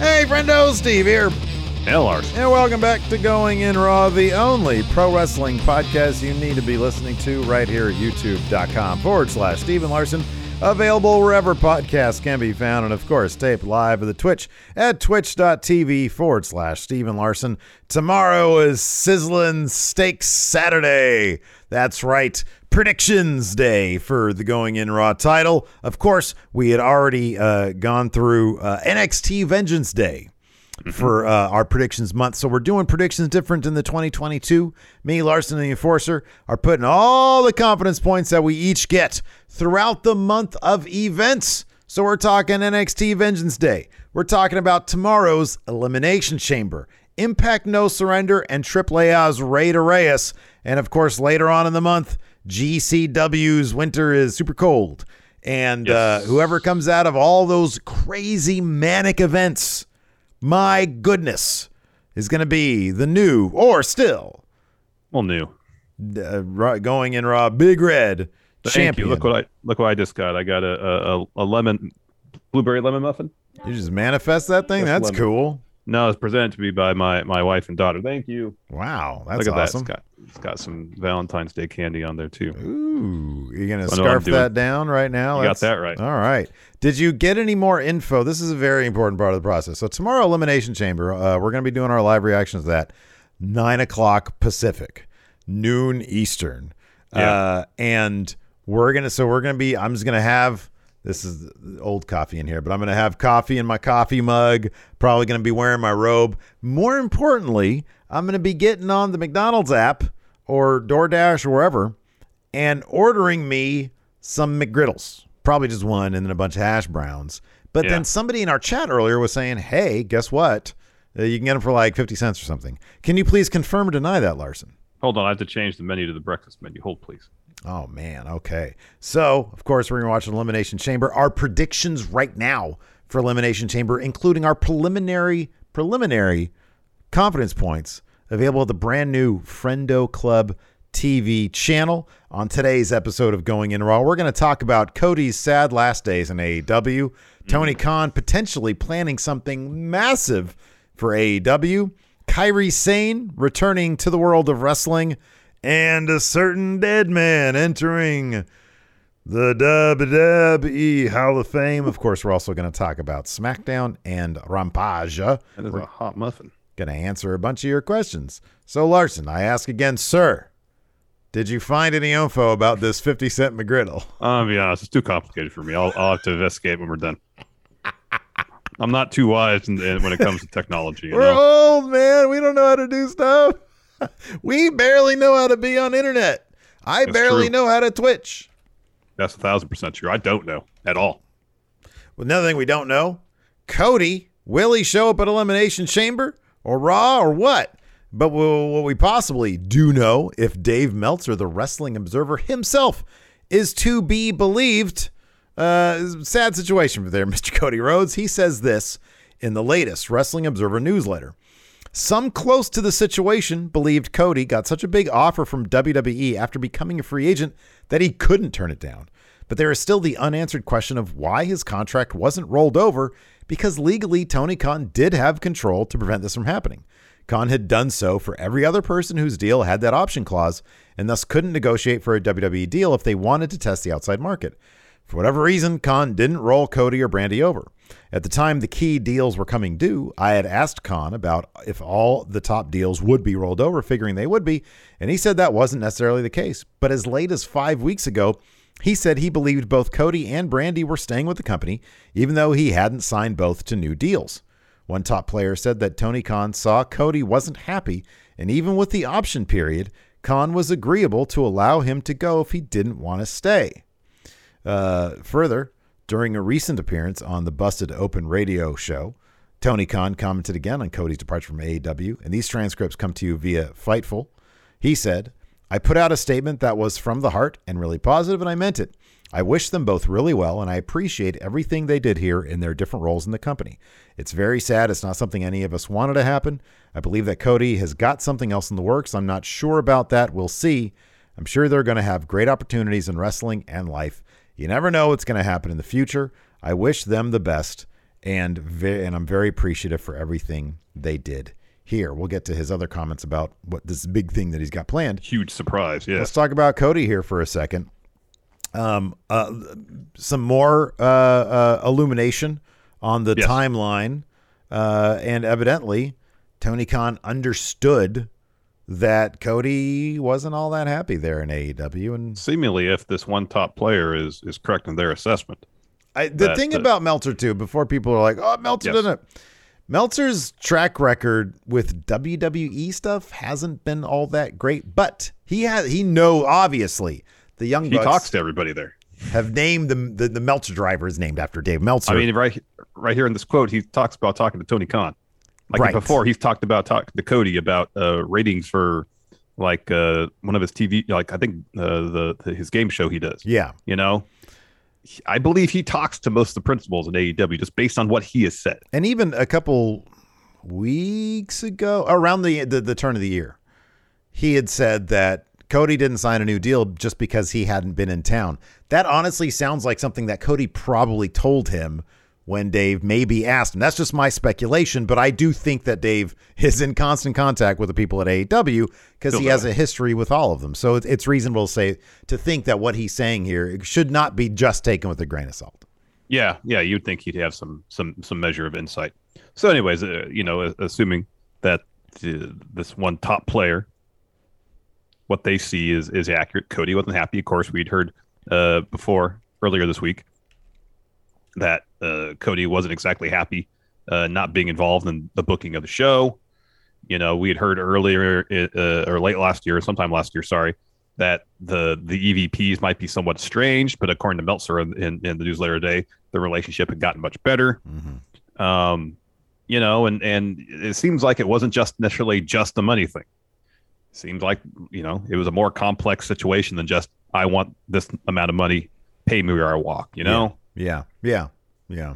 Hey, friendo, Steve here. And Lars. And welcome back to Going In Raw, the only pro wrestling podcast you need to be listening to right here at youtube.com forward slash Steven Larson. Available wherever podcasts can be found, and of course, taped live at the Twitch at twitch.tv forward slash Steven Larson. Tomorrow is Sizzling Steak Saturday. That's right predictions day for the Going In Raw title. Of course, we had already uh, gone through uh, NXT Vengeance Day for uh, our predictions month. So we're doing predictions different in the 2022. Me, Larson, and the Enforcer are putting all the confidence points that we each get throughout the month of events. So we're talking NXT Vengeance Day. We're talking about tomorrow's Elimination Chamber, Impact No Surrender, and Triple A's Rey de Reyes. And of course, later on in the month, GCW's Winter is Super Cold. And Yes. uh, whoever comes out of all those crazy manic events, my goodness, is going to be the new or still Well, new. uh, going in Raw Big Red Thank champion. you. Look what I look what I just got. I got a a, a, a lemon, blueberry lemon muffin. You just manifest that thing. That's That's cool. No, it's presented to me by my my wife and daughter. Thank you. Wow, that's look at awesome. that. It's got it's got some Valentine's Day candy on there too. Ooh, you're gonna So I know what I'm scarf that down right now. You got That's- that right. All right. Did you get any more info? This is a very important part of the process. So tomorrow, Elimination Chamber. Uh, we're gonna be doing our live reactions to that nine o'clock Pacific, noon Eastern. Yeah. Uh, and we're gonna. So we're gonna be. I'm just gonna have. This is old coffee in here, but I'm going to have coffee in my coffee mug. Probably going to be wearing my robe. More importantly, I'm going to be getting on the McDonald's app or DoorDash or wherever and ordering me some McGriddles. Probably just one and then a bunch of hash browns. But Yeah. then somebody in our chat earlier was saying, hey, guess what? Uh, you can get them for like 50 cents or something. Can you please confirm or deny that, Larson? Hold on, I have to change the menu to the breakfast menu. Hold please. Oh man, okay. So, of course, we're gonna watch Elimination Chamber. Our predictions right now for Elimination Chamber, including our preliminary preliminary confidence points, available at the brand new Friendo Club TV channel. On today's episode of Going In Raw, we're going to talk about Cody's sad last days in AEW, Tony mm-hmm. Khan potentially planning something massive for AEW, Kairi Sane returning to the world of wrestling, and a certain dead man entering the WWE Hall of Fame. Of course, we're also going to talk about SmackDown and Rampage. That is a hot muffin. Going to answer a bunch of your questions. So, Larson, I ask again, sir, did you find any info about this 50 cent McGriddle? I'll be honest, it's too complicated for me. I'll, I'll have to investigate when we're done. I'm not too wise in, in, when it comes to technology. You We're know? old, man. We don't know how to do stuff. we barely know how to be on internet. I That's barely true. know how to Twitch. That's a thousand percent true. I don't know at all. Well, another thing we don't know Cody, will he show up at Elimination Chamber or Raw or what? But wh- what we possibly do know if Dave Meltzer, the Wrestling Observer himself, is to be believed. Uh, sad situation for there, Mr. Cody Rhodes. He says this in the latest Wrestling Observer newsletter. Some close to the situation believed Cody got such a big offer from WWE after becoming a free agent that he couldn't turn it down. But there is still the unanswered question of why his contract wasn't rolled over because legally Tony Khan did have control to prevent this from happening. Khan had done so for every other person whose deal had that option clause and thus couldn't negotiate for a WWE deal if they wanted to test the outside market. For whatever reason, Khan didn't roll Cody or Brandi over. At the time the key deals were coming due, I had asked Khan about if all the top deals would be rolled over, figuring they would be, and he said that wasn't necessarily the case. But as late as five weeks ago, he said he believed both Cody and Brandi were staying with the company, even though he hadn't signed both to new deals. One top player said that Tony Khan saw Cody wasn't happy, and even with the option period, Khan was agreeable to allow him to go if he didn't want to stay. Uh, further, during a recent appearance on the Busted Open radio show, Tony Khan commented again on Cody's departure from AEW, and these transcripts come to you via Fightful. He said, I put out a statement that was from the heart and really positive, and I meant it. I wish them both really well, and I appreciate everything they did here in their different roles in the company. It's very sad. It's not something any of us wanted to happen. I believe that Cody has got something else in the works. I'm not sure about that. We'll see. I'm sure they're going to have great opportunities in wrestling and life. You never know what's going to happen in the future. I wish them the best, and ve- and I'm very appreciative for everything they did here. We'll get to his other comments about what this big thing that he's got planned. Huge surprise. Yeah. Let's talk about Cody here for a second. Um, uh, some more uh, uh, illumination on the Yes. timeline, uh, and evidently, Tony Khan understood that Cody wasn't all that happy there in AEW, and Seemingly, if this one top player is is correct in their assessment, I, the that- thing that- about Meltzer too, before people are like, "Oh, Meltzer Yes. didn't," Meltzer's track record with WWE stuff hasn't been all that great, but he has he know obviously the young he Bucks talks to everybody there. have named the, the the Meltzer driver is named after Dave Meltzer. I mean, right right here in this quote, he talks about talking to Tony Khan. Like Right. before, he's talked about talking to Cody about uh, ratings for like uh, one of his TV, like I think uh, the, the his game show he does. yeah, You know, I believe he talks to most of the principals in AEW just based on what he has said. and even a couple weeks ago, around the, the the turn of the year, he had said that Cody didn't sign a new deal just because he hadn't been in town. That honestly sounds like something that Cody probably told him when Dave maybe asked him. That's just my speculation, but I do think that Dave is in constant contact with the people at AEW because he has a history with all of them. So it- it's reasonable to say to think that what he's saying here should not be just taken with a grain of salt. Yeah, yeah, you'd think he'd have some some some measure of insight. So, anyways, uh, you know, assuming that uh, this one top player, what they see is is accurate. Cody wasn't happy. Of course, we'd heard uh, before earlier this week that uh, Cody wasn't exactly happy uh, not being involved in the booking of the show. You know, we had heard earlier uh, or late last year, sometime last year, sorry, that the the EVPs might be somewhat strange, but according to Meltzer in, in, in the newsletter today, the relationship had gotten much better. Um, you know, and and it seems like it wasn't just necessarily just the money thing. Seems like you know it was a more complex situation than just I want this amount of money, pay me where I walk. You know, Yeah, yeah, yeah.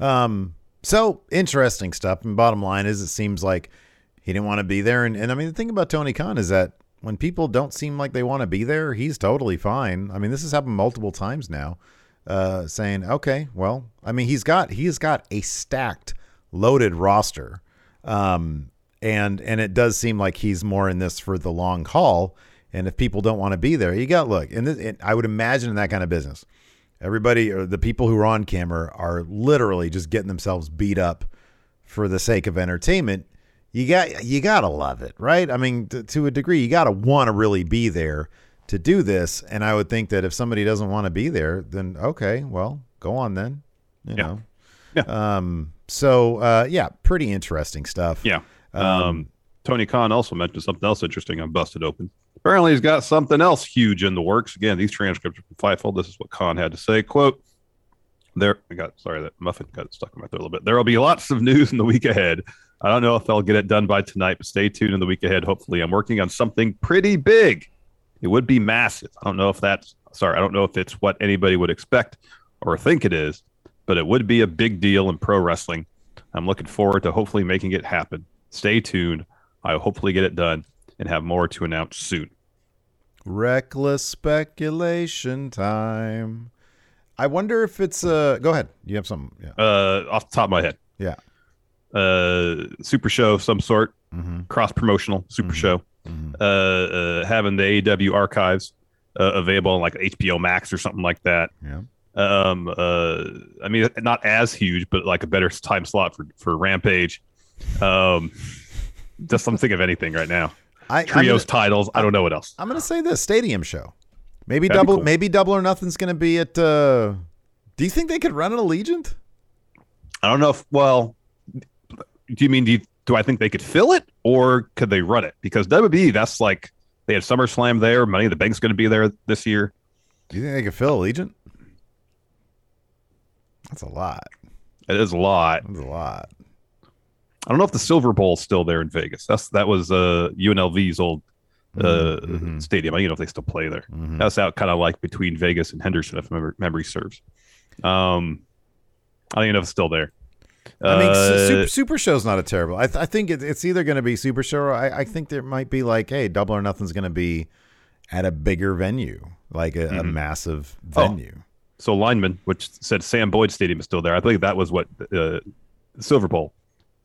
Um, so interesting stuff. And bottom line is, it seems like he didn't want to be there. And, and I mean, the thing about Tony Khan is that when people don't seem like they want to be there, he's totally fine. I mean, this has happened multiple times now. Uh, saying, okay, well, I mean, he's got he's got a stacked, loaded roster, um, and and it does seem like he's more in this for the long haul. And if people don't want to be there, you got look. And, this, and I would imagine in that kind of business, everybody or the people who are on camera are literally just getting themselves beat up for the sake of entertainment you got you got to love it right i mean to, to a degree you got to want to really be there to do this and i would think that if somebody doesn't want to be there then okay well go on then you Yeah. know Yeah. um so uh yeah pretty interesting stuff yeah. Um, Tony Khan also mentioned something else interesting on Busted Open. Apparently, he's got something else huge in the works. Again, these transcripts are from Fightful. This is what Khan had to say. Quote. There, I got sorry that muffin got stuck in my throat a little bit. There will be lots of news in the week ahead. I don't know if I'll get it done by tonight, but stay tuned in the week ahead. Hopefully, I'm working on something pretty big. It would be massive. I don't know if that's sorry. I don't know if it's what anybody would expect or think it is, but it would be a big deal in pro wrestling. I'm looking forward to hopefully making it happen. Stay tuned. I'll hopefully get it done and have more to announce soon. reckless speculation time i wonder if it's uh go ahead you have something yeah Uh, off the top of my head, yeah uh, super show of some sort. cross promotional super show. Uh, uh, having the AEW archives uh, available on like HBO Max or something like that. Yeah. Um, uh, I mean, not as huge, but like a better time slot for for Rampage. Um, just I'm thinking of anything right now. I, Trios gonna, titles. I don't know what else. I'm gonna say this stadium show. Maybe That'd double. cool. Maybe double or nothing's gonna be at. Uh, do you think they could run an Allegiant? I don't know if. Well, do you mean do you, do I think they could fill it or could they run it? Because WWE, that's like they had SummerSlam there. Money in the Bank's going to be there this year. Do you think they could fill Allegiant? That's a lot. It is a lot. It's a lot. I don't know if the Silver Bowl's still there in Vegas. That's that was uh, UNLV's old uh, Mhm. stadium. I don't know if they still play there. Mhm. That's out kind of like between Vegas and Henderson, if memory, memory serves. Um, I don't even know if it's still there. I mean, Uh, Super, Super Show's not a terrible. I, th- I think it, it's either going to be Super Show or I, I think there might be like, hey, Double or Nothing's going to be at a bigger venue, like a, a Mhm. massive Oh. venue. so lineman, which said Sam Boyd Stadium is still there. I think that was what uh, Silver Bowl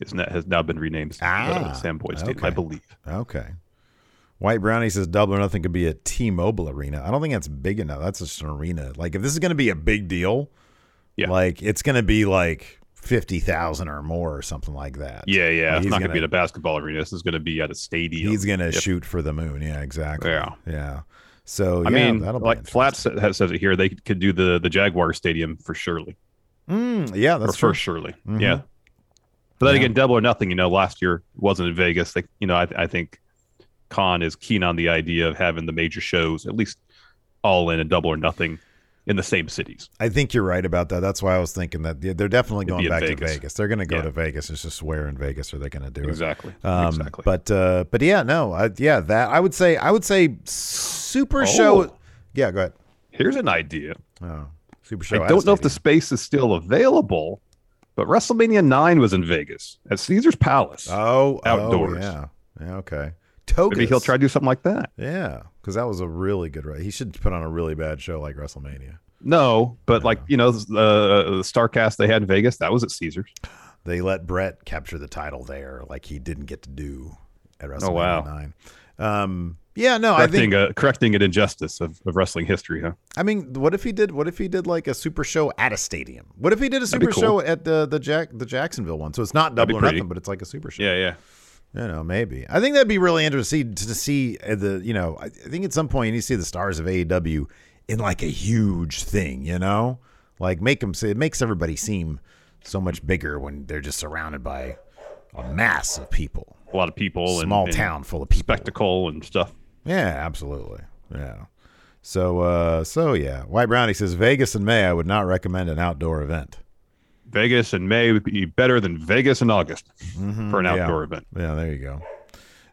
is now, has now been renamed uh, Ah, Sam Boyd Stadium, I believe. Okay. White Brownie says Double or Nothing could be a T-Mobile arena. I don't think that's big enough. That's just an arena. Like if this is going to be a big deal, Yeah. like it's going to be like fifty thousand or more or something like that. Yeah, yeah. Like, it's not going to be at a basketball arena. This is going to be at a stadium. He's going to Yep. shoot for the moon. Yeah, exactly. Yeah. yeah. So I yeah, mean, that'll like. Flats says it here, they could do the the Jaguar Stadium for surely. Mm, yeah, that's or true. for Shirley. Mhm. Yeah. But then Yeah. again, double or nothing. You know, last year wasn't in Vegas. Like, you know, I, I think Khan is keen on the idea of having the major shows at least all in and double or nothing in the same cities. I think you're right about that. That's why I was thinking that they're definitely going back to Vegas. Vegas. They're going to go Yeah. to Vegas. It's just where in Vegas are they going to do it? Exactly. Um, exactly. But uh, but yeah, no, I, yeah, that I would say I would say Super Oh. Show. Yeah, go ahead. here's an idea. Oh, Super Show. I don't know if the space is still available, but WrestleMania 9 was in Vegas at Caesar's Palace. oh outdoors. Oh, yeah. Yeah. Okay. Togas. Maybe he'll try to do something like that. Yeah, because that was a really good. He should put on a really bad show like WrestleMania. No, but like, you know, uh, the Starcast they had in Vegas, that was at Caesar's. They let Bret capture the title there, like he didn't get to do at WrestleMania Oh, wow. nine. Um, yeah, no, I think Correcting, correcting an injustice of, of wrestling history, huh? I mean, what if he did? What if he did like a super show at a stadium? What if he did a super cool. show at the the Jack the Jacksonville one? So it's not double or nothing, but it's like a super show. Yeah, yeah. You know, maybe. I think that'd be really interesting to, to see uh, the. You know, I think at some point you need to see the stars of AEW in like a huge thing. You know, like make them. It makes everybody seem so much bigger when they're just surrounded by a mass of people, A lot of people and small and town full of people. spectacle and stuff. Yeah, absolutely. Yeah. So, uh, so yeah. White Brownie says Vegas in May. I would not recommend an outdoor event. Vegas in May would be better than Vegas in August for an Mm-hmm. yeah. outdoor event. Yeah, there you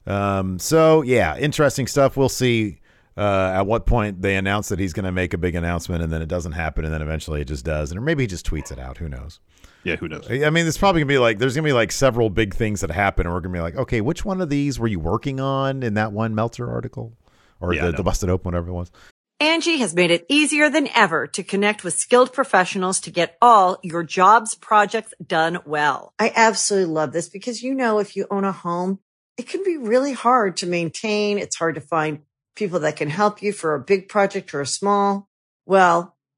go. Um, so yeah, interesting stuff. We'll see uh, at what point they announce that he's going to make a big announcement, and then it doesn't happen, and then eventually it just does, and or maybe he just tweets it out. Who knows? Yeah, who knows? I mean, there's probably gonna be like there's gonna be like several big things that happen, and we're gonna be like, okay, which one of these were you working on in that one Meltzer article, or Yeah, the, the busted open, whatever it was? Angie has made it easier than ever to connect with skilled professionals to get all your jobs projects done well. I absolutely love this because, you know, if you own a home, it can be really hard to maintain. It's hard to find people that can help you for a big project or a small. Well,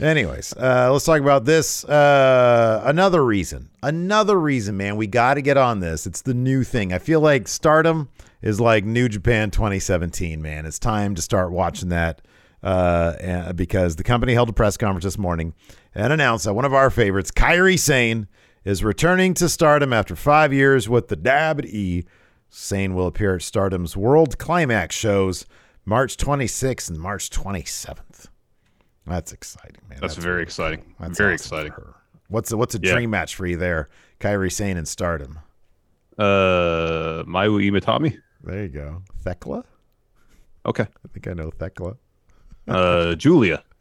Anyways, uh, let's talk about this. Uh, another reason, another reason, man, we got to get on this. It's the new thing. I feel like Stardom is like New Japan 2017, man. It's time to start watching that uh, because the company held a press conference this morning and announced that one of our favorites, Kairi Sane, is returning to Stardom after five years with the WWE. Sane will appear at Stardom's World Climax shows March 26th and March 27th. That's exciting, man. That's, very exciting. that's very awesome exciting. What's a, what's a Yeah. dream match for you there? Kairi Sane and Stardom. Uh, Mayu Iwatani. There you go. Thekla? Okay. I think I know Thekla. Uh, Giulia.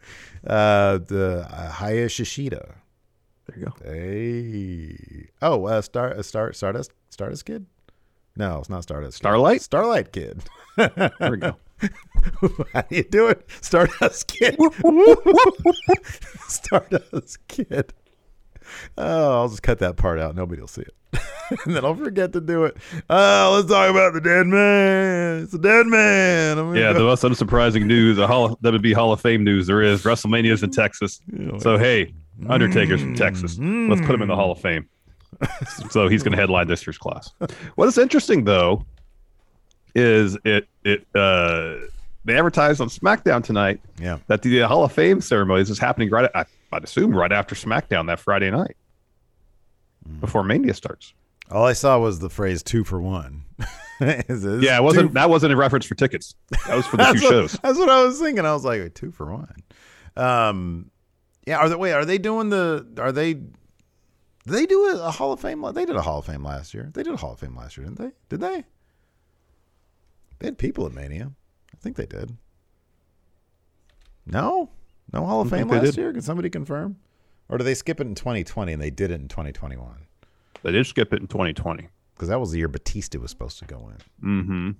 Uh, the uh, Hayashishida. There you go. Hey. Oh, uh, Star, uh, Star, Stardust, Stardust Kid? No, it's not Stardust. Kid. Starlight? Starlight Kid. There we go. How do you do it? Stardust Kid. Stardust Kid. Oh, I'll just cut that part out. Nobody will see it. and then I'll forget to do it. Oh, let's talk about the dead man. It's a dead man. Yeah, go- the most unsurprising news, the Hall, WB Hall of Fame news there is. WrestleMania's in Texas. So, hey, Undertaker's from Texas. Let's put him in the mm-hmm. Hall of Fame. so he's going to headline this year's class. What is interesting, though, is it it uh, they advertised on SmackDown tonight yeah. that the Hall of Fame ceremonies is happening right. I, I'd assume right after SmackDown that Friday night, before Mania starts. All I saw was the phrase two for one. Is this Yeah, it wasn't that wasn't a reference for tickets. That was for the two what, shows. That's what I was thinking. I was like, two for one. Um, yeah. Are they? Wait, are they doing the? Are they? They do a, a Hall of Fame? They did a Hall of Fame last year. They did a Hall of Fame last year, didn't they? Did they? They had people at Mania. I think they did. No, no Hall of Fame last did. year. Can somebody confirm? Or did they skip it in 2020 and they did it in 2021? They did skip it in 2020. Because that was the year Batista was supposed to go in. Mm-hmm.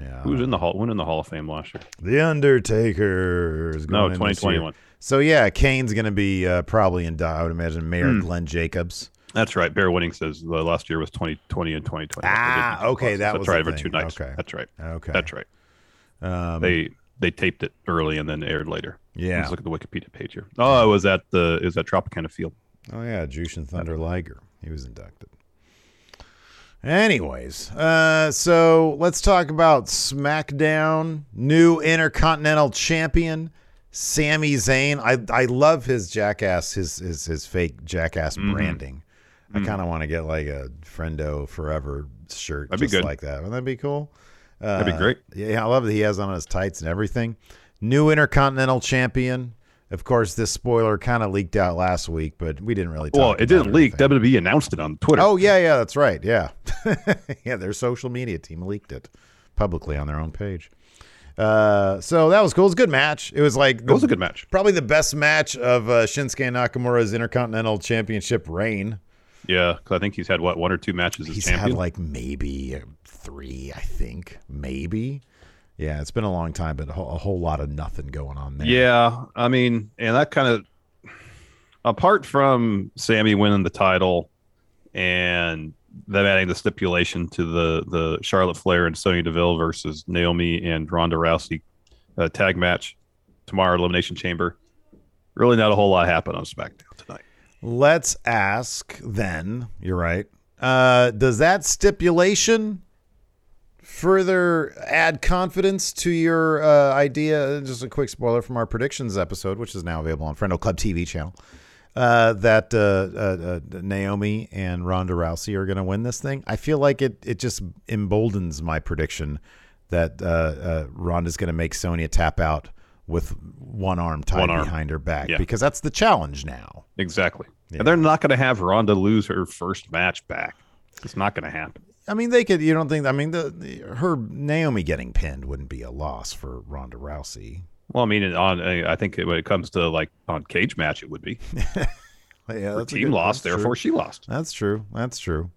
Yeah. Who was in the hall? Went in the Hall of Fame last year? The Undertaker is No, going year. 2021. So yeah, Kane's going to be uh, probably in. I would imagine Mayor Hmm. Glenn Jacobs. That's right. Bear Winning says the last year was 2020 and 2020. Ah, They did two okay, that That's was right. Over two nights. Okay. That's right. Okay, That's right. Um, They they taped it early and then aired later. Yeah. Let's look at the Wikipedia page here. Oh, it was at the it was at Tropicana Field. oh yeah, Jushin Thunder Liger. He was inducted. Anyways, uh, so let's talk about SmackDown. New Intercontinental Champion, Sami Zayn. I I love his jackass, his his his fake jackass Mm-hmm. branding. I kind of want to get like a Friendo Forever shirt, That'd be just good. like that. Wouldn't that be cool? Uh, That'd be great. Yeah, I love that he has on his tights and everything. New Intercontinental Champion. Of course, this spoiler kind of leaked out last week, but we didn't really. Talk Well, about it didn't leak. anything. WWE announced it on Twitter. Oh yeah, yeah, that's right. Yeah, yeah. Their social media team leaked it publicly on their own page. Uh, so that was cool. It was a good match. It was like it was a good match. probably the best match of uh, Shinsuke Nakamura's Intercontinental Championship reign. Yeah, because I think he's had what one or two matches as He's champion. had like maybe three, I think, maybe. Yeah, it's been a long time, but a whole, a whole lot of nothing going on there. Yeah, I mean, and that kind of apart from Sami winning the title and them adding the stipulation to the the Charlotte Flair and Sonya Deville versus Naomi and Ronda Rousey uh, tag match tomorrow Elimination Chamber. Really, not a whole lot happened on SmackDown. Let's ask then. You're right. Uh, does that stipulation further add confidence to your uh, idea? Just a quick spoiler from our predictions episode, which is now available on Friendo Club TV channel. Uh, that uh, uh, uh, Naomi and Ronda Rousey are going to win this thing. I feel like it it just emboldens my prediction that Ronda's going to make Sonya tap out with one arm tied One arm. behind her back Yeah. because that's the challenge now. Exactly. Yeah. And they're not going to have Ronda lose her first match back. It's not going to happen. I mean, they could. You don't think? I mean, the, the her Naomi getting pinned wouldn't be a loss for Ronda Rousey. Well, I mean, on I think when it comes to like on cage match, it would be. Yeah, Her team good- lost, therefore true. she lost. That's true. That's true.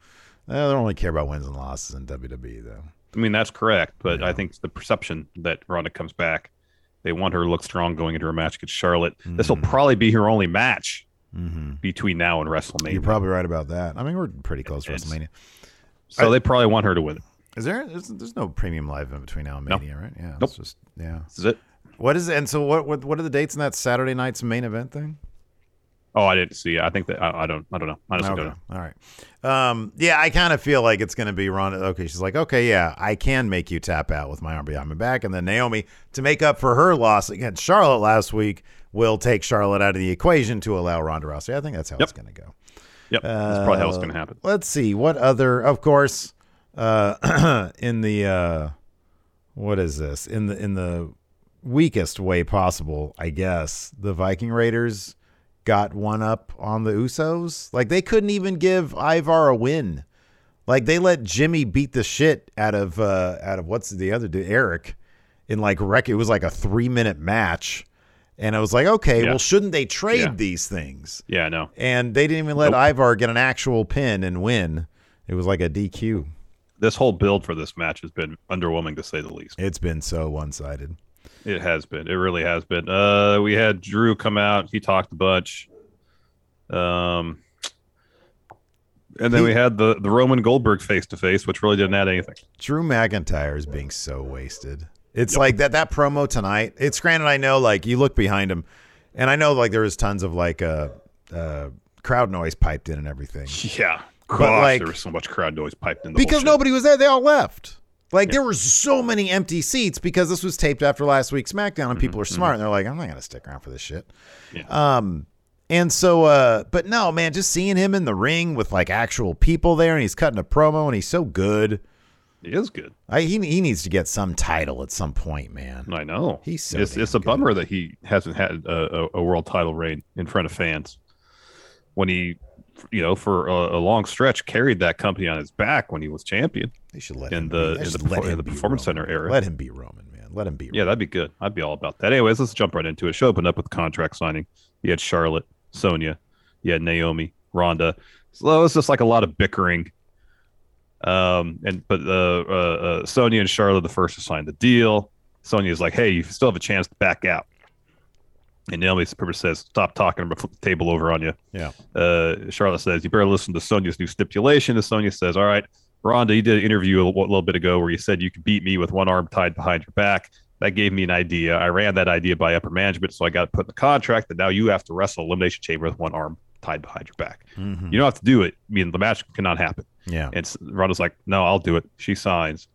They don't really care about wins and losses in WWE though. I mean, that's correct, but I think the perception that Ronda comes back. They want her to look strong going into her match against Charlotte. This will probably be her only match Mm-hmm. between now and WrestleMania. You're probably right about that. I mean, we're pretty close to WrestleMania. so they probably want her to win it. Is there? There's, there's no premium live event between now and No. Mania, right? Yeah. Nope. It's just yeah. This is it. What is and so what? What, what are the dates in that Saturday night's main event thing? Oh, I didn't see. it. I think that I, I don't. I don't know. I honestly Okay. don't know. All right. Um, yeah, I kind of feel like it's going to be Ronda. Okay, she's like, okay, yeah, I can make you tap out with my arm behind my back, and then Naomi to make up for her loss against Charlotte last week will take Charlotte out of the equation to allow Ronda Rousey. I think that's how it's going to go. Yep, that's probably how it's Uh, going to happen. Let's see what other. Of course, uh, in the uh, what is this in the in the weakest way possible? I guess the Viking Raiders got one up on the Usos. Like they couldn't even give Ivar a win. Like they let Jimmy beat the shit out of uh, out of what's the other dude Erik in like rec. It was like a three minute match, and I was like, okay, Yeah. well, shouldn't they trade Yeah. these things? Yeah, I know. and they didn't even let Nope. Ivar get an actual pin and win. It was like a DQ. This whole build for this match has been underwhelming to say the least. It's been so one sided. It has been. It really has been. Uh, we had Drew come out. He talked a bunch. Um, and then He- we had the the Roman Goldberg face to face, which really didn't add anything. Drew McIntyre is being so wasted. It's like that that promo tonight. It's granted, I know like you look behind him, and I know like there was tons of like uh, uh crowd noise piped in and everything Yeah, But, gosh, like- there was so much crowd noise piped in. The because nobody was there. They all left. Like there were so many empty seats because this was taped after last week's SmackDown, and people are smart and they're like, I'm not gonna stick around for this shit. Yeah. Um, and so, uh, but no, man, just seeing him in the ring with like actual people there, and he's cutting a promo, and he's so good. He is good. I, he he needs to get some title at some point, man. I know. He's so it's it's a good. bummer that he hasn't had a, a, a world title reign in front of fans when he, you know, for a, a long stretch carried that company on his back when he was champion. They should let In the-. In the let in the Performance Roman. Center era. Let him be Roman, man. Let him be. Yeah, that'd be good. I'd be all about that. Anyways, let's jump right into it. Show opened up with contract signing. You had Charlotte, Sonya, you had Naomi, Ronda. So it was just like a lot of bickering. Um, and but uh, uh, uh, Sonya and Charlotte the first to sign the deal. Sonya's like, "Hey, you still have a chance to back out." And Naomi says, "Stop talking. I'm gonna flip the table over on you." Yeah. Uh, Charlotte says, "You better listen to Sonya's new stipulation." And Sonya says, "All right, Ronda, you did an interview a little, bit ago where you said you could beat me with one arm tied behind your back. That gave me an idea. I ran that idea by upper management, so I got put in the contract that now you have to wrestle Elimination Chamber with one arm tied behind your back. Mhm. You don't have to do it. I mean, the match cannot happen." Yeah. And Ronda's like, "No, I'll do it." She signs,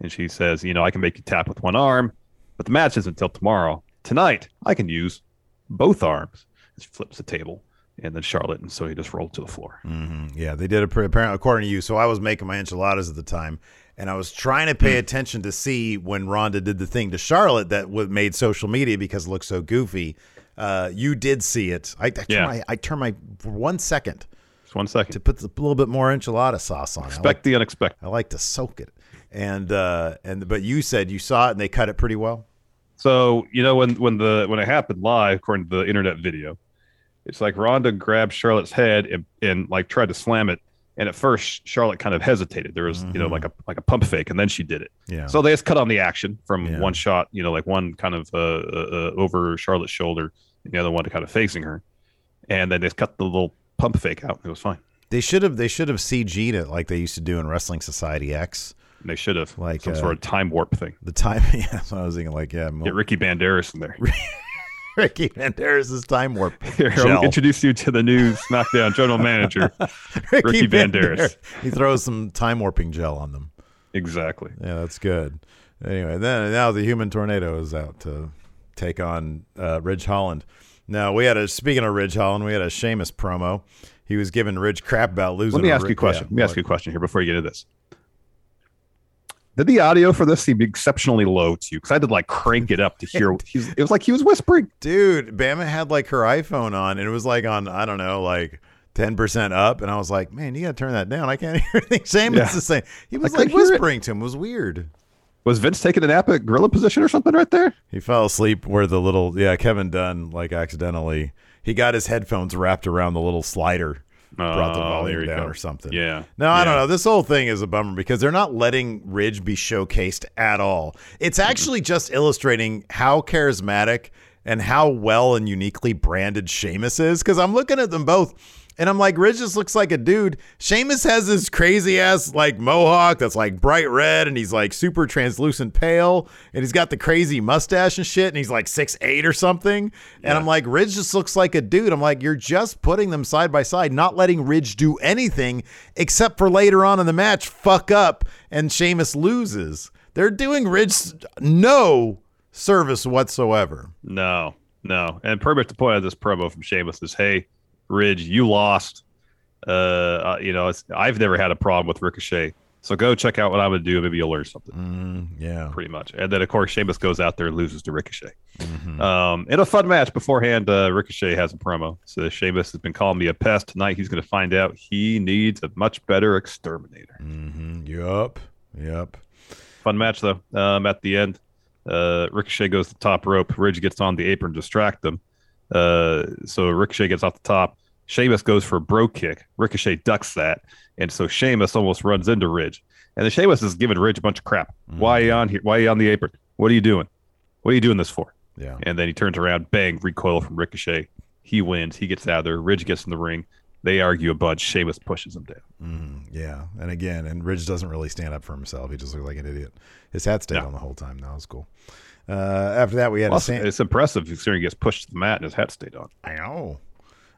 and she says, "You know, I can make you tap with one arm, but the match isn't until tomorrow. Tonight, I can use both arms." She flips the table, and then Charlotte and so he just rolled to the floor. hmm Yeah, they did it pre- apparently according to you. So I was making my enchiladas at the time, and I was trying to pay attention to see when Ronda did the thing to Charlotte that w- made social media because it looked so goofy. Uh, you did see it. I, I, turn Yeah. my, I turn my one second Just one second. to put a little bit more enchilada sauce on. it. I like, Expect the unexpected. I like to soak it. And uh, and but you said you saw it and they cut it pretty well. So you know when when the when it happened live, according to the internet video, it's like Ronda grabbed Charlotte's head and, and like tried to slam it. And at first, Charlotte kind of hesitated. There was you know like a like a pump fake, and then she did it. Yeah. So they just cut on the action from Yeah. one shot, you know, like one kind of uh, uh, uh, over Charlotte's shoulder, and the other one kind of facing her, and then they just cut the little pump fake out. It was fine. They should have they should have CG'd it like they used to do in Wrestling Society X. And they should have Like, some uh, sort of time warp thing. The time, yeah, that's what I was thinking. Like, yeah, Get Ricky Banderas in there. Ricky Banderas' time warp. Here. I'll introduce you to the new SmackDown general manager, Ricky, Banderas. He throws some time warping gel on them. Exactly. Yeah, that's good. Anyway, then now the human tornado is out to take on uh, Ridge Holland. Now we had a speaking of Ridge Holland, we had a Sheamus promo. He was giving Ridge crap about losing. Let me ask you a question. yeah, Let me ask you a question here before you get into this. Did the audio for this seem exceptionally low to you? Because I did like crank it up to hear. It was like he was whispering. Dude, Bama had like her iPhone on, and it was like on I don't know, like ten percent up, and I was like, man, you got to turn that down. I can't hear anything. Same Yeah. as the same. He was like whispering to him. It was weird. Was Vince taking a nap at gorilla position or something right there? He fell asleep where the little yeah Kevin Dunn like accidentally he got his headphones wrapped around the little slider, brought the Oh, volume down go. or something. Yeah. No, I don't know. This whole thing is a bummer because they're not letting Ridge be showcased at all. It's actually just illustrating how charismatic and how well and uniquely branded Sheamus is. Because I'm looking at them both. And I'm like, Ridge just looks like a dude. Sheamus has this crazy ass like mohawk that's like bright red and he's like super translucent pale and he's got the crazy mustache and shit and he's like six eight or something. And I'm like, Ridge just looks like a dude. I'm like, you're just putting them side by side, not letting Ridge do anything except for later on in the match fuck up and Sheamus loses. They're doing Ridge no service whatsoever. No, no. And much the point of this promo from Sheamus is, hey, Ridge, you lost. Uh, you know, it's, I've never had a problem with Ricochet. So go check out what I'm going to do. Maybe you'll learn something. Mm, yeah. Pretty much. And then, of course, Sheamus goes out there and loses to Ricochet. Mm-hmm. Um, in a fun match beforehand, uh, Ricochet has a promo. So Sheamus has been calling me a pest. Tonight, he's going to find out he needs a much better exterminator. Mm-hmm. Yup. Yup. Fun match though. Um, at the end, uh, Ricochet goes to the top rope. Ridge gets on the apron to distract them. Uh, so Ricochet gets off the top. Sheamus goes for a Brogue Kick. Ricochet ducks that, and so Sheamus almost runs into Ridge. And then Sheamus is giving Ridge a bunch of crap. Why are you on here? Why are you on the apron? What are you doing? What are you doing this for? Yeah. And then he turns around, bang, recoil from Ricochet. He wins. He gets out of there. Ridge gets in the ring. They argue a bunch. Sheamus pushes him down. Mm, yeah. And again, and Ridge doesn't really stand up for himself. He just looks like an idiot. His hat stayed Yeah. on the whole time. That was cool. Uh, after that, we had a Plus, Sam- it's impressive considering he gets pushed to the mat and his hat stayed on. I know.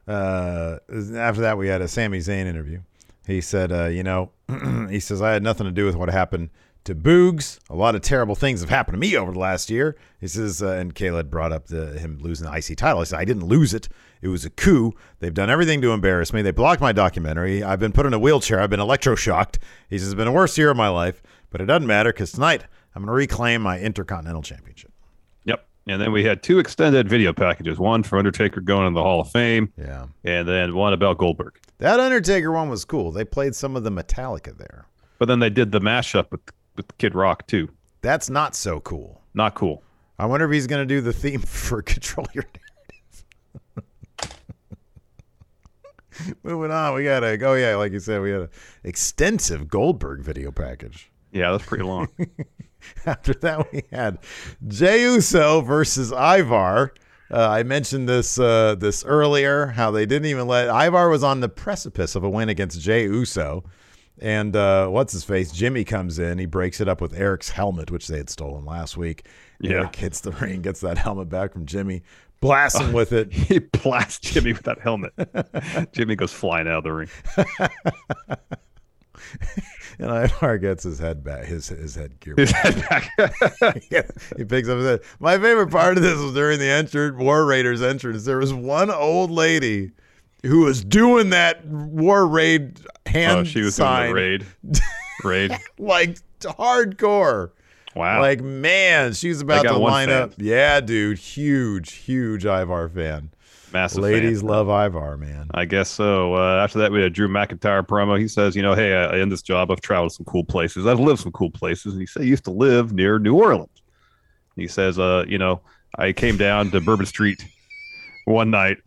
Uh, after that, we had a Sami Zayn interview. He said, uh, you know, he says, I had nothing to do with what happened to Boogs. A lot of terrible things have happened to me over the last year. He says, uh, and had brought up the, him losing the IC title. He said, I didn't lose it. It was a coup. They've done everything to embarrass me. They blocked my documentary. I've been put in a wheelchair. I've been electroshocked. He says, it's been the worst year of my life, but it doesn't matter because tonight I'm going to reclaim my Intercontinental Championship. Yep. And then we had two extended video packages one for Undertaker going in the Hall of Fame, Yeah. and then one about Goldberg. That Undertaker one was cool. They played some of the Metallica there. But then they did the mashup with, with Kid Rock, too. That's not so cool. Not cool. I wonder if he's going to do the theme for Control Your Narrative. Moving on, we got a oh yeah, like you said, we had an extensive Goldberg video package. Yeah, that's pretty long. After that, we had Jey Uso versus Ivar. Uh, I mentioned this uh, this earlier. How they didn't even let Ivar was on the precipice of a win against Jey Uso, and uh, what's his face? Jimmy comes in. He breaks it up with Erik's helmet, which they had stolen last week. Yeah. Erik hits the ring, gets that helmet back from Jimmy, blasts him with it. he blasts Jimmy with that helmet. Jimmy goes flying out of the ring. and Ivar gets his head back, his his headgear. His back. head back. Yeah, he picks up his head. My favorite part of this was during the entrance, War Raiders entrance. There was one old lady who was doing that War Raid hand oh, she was sign, doing the raid. Raid. like hardcore. Wow. Like man, she's about to line fan. up. Yeah, dude, huge, huge Ivar fan. Massive Ladies fan. love Ivar, man. I guess so. Uh, after that, we had Drew McIntyre promo. He says, you know, hey, I, in this job, I've traveled some cool places. I've lived some cool places. And he said he used to live near New Orleans. He says, uh, you know, I came down to Bourbon Street one night.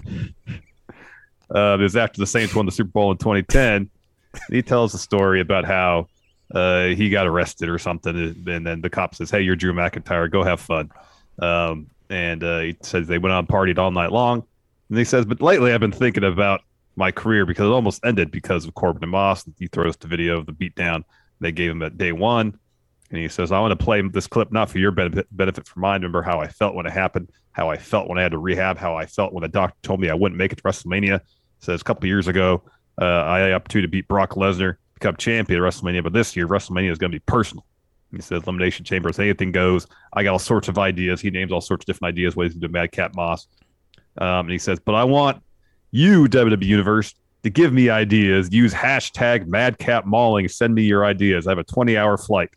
Uh, it was after the Saints won the Super Bowl in 2010. He tells a story about how uh, he got arrested or something, and then the cop says, "Hey, you're Drew McIntyre. Go have fun." Um, and uh, he says they went on partied all night long. And he says, "But lately, I've been thinking about my career because it almost ended because of Corbin and Moss." He throws the video of the beatdown they gave him at day one, and he says, "I want to play this clip not for your benefit, benefit for mine. Remember how I felt when it happened, how I felt when I had to rehab, how I felt when the doctor told me I wouldn't make it to WrestleMania." Says a couple years ago, uh, I had the opportunity to beat Brock Lesnar, become champion at WrestleMania, but this year WrestleMania is going to be personal. He says Elimination Chamber, anything goes. I got all sorts of ideas. He names all sorts of different ideas, ways to do Madcap Moss. Um, and he says, but I want you, WWE Universe, to give me ideas. Use hashtag Madcap Mauling. Send me your ideas. I have a 20 hour flight.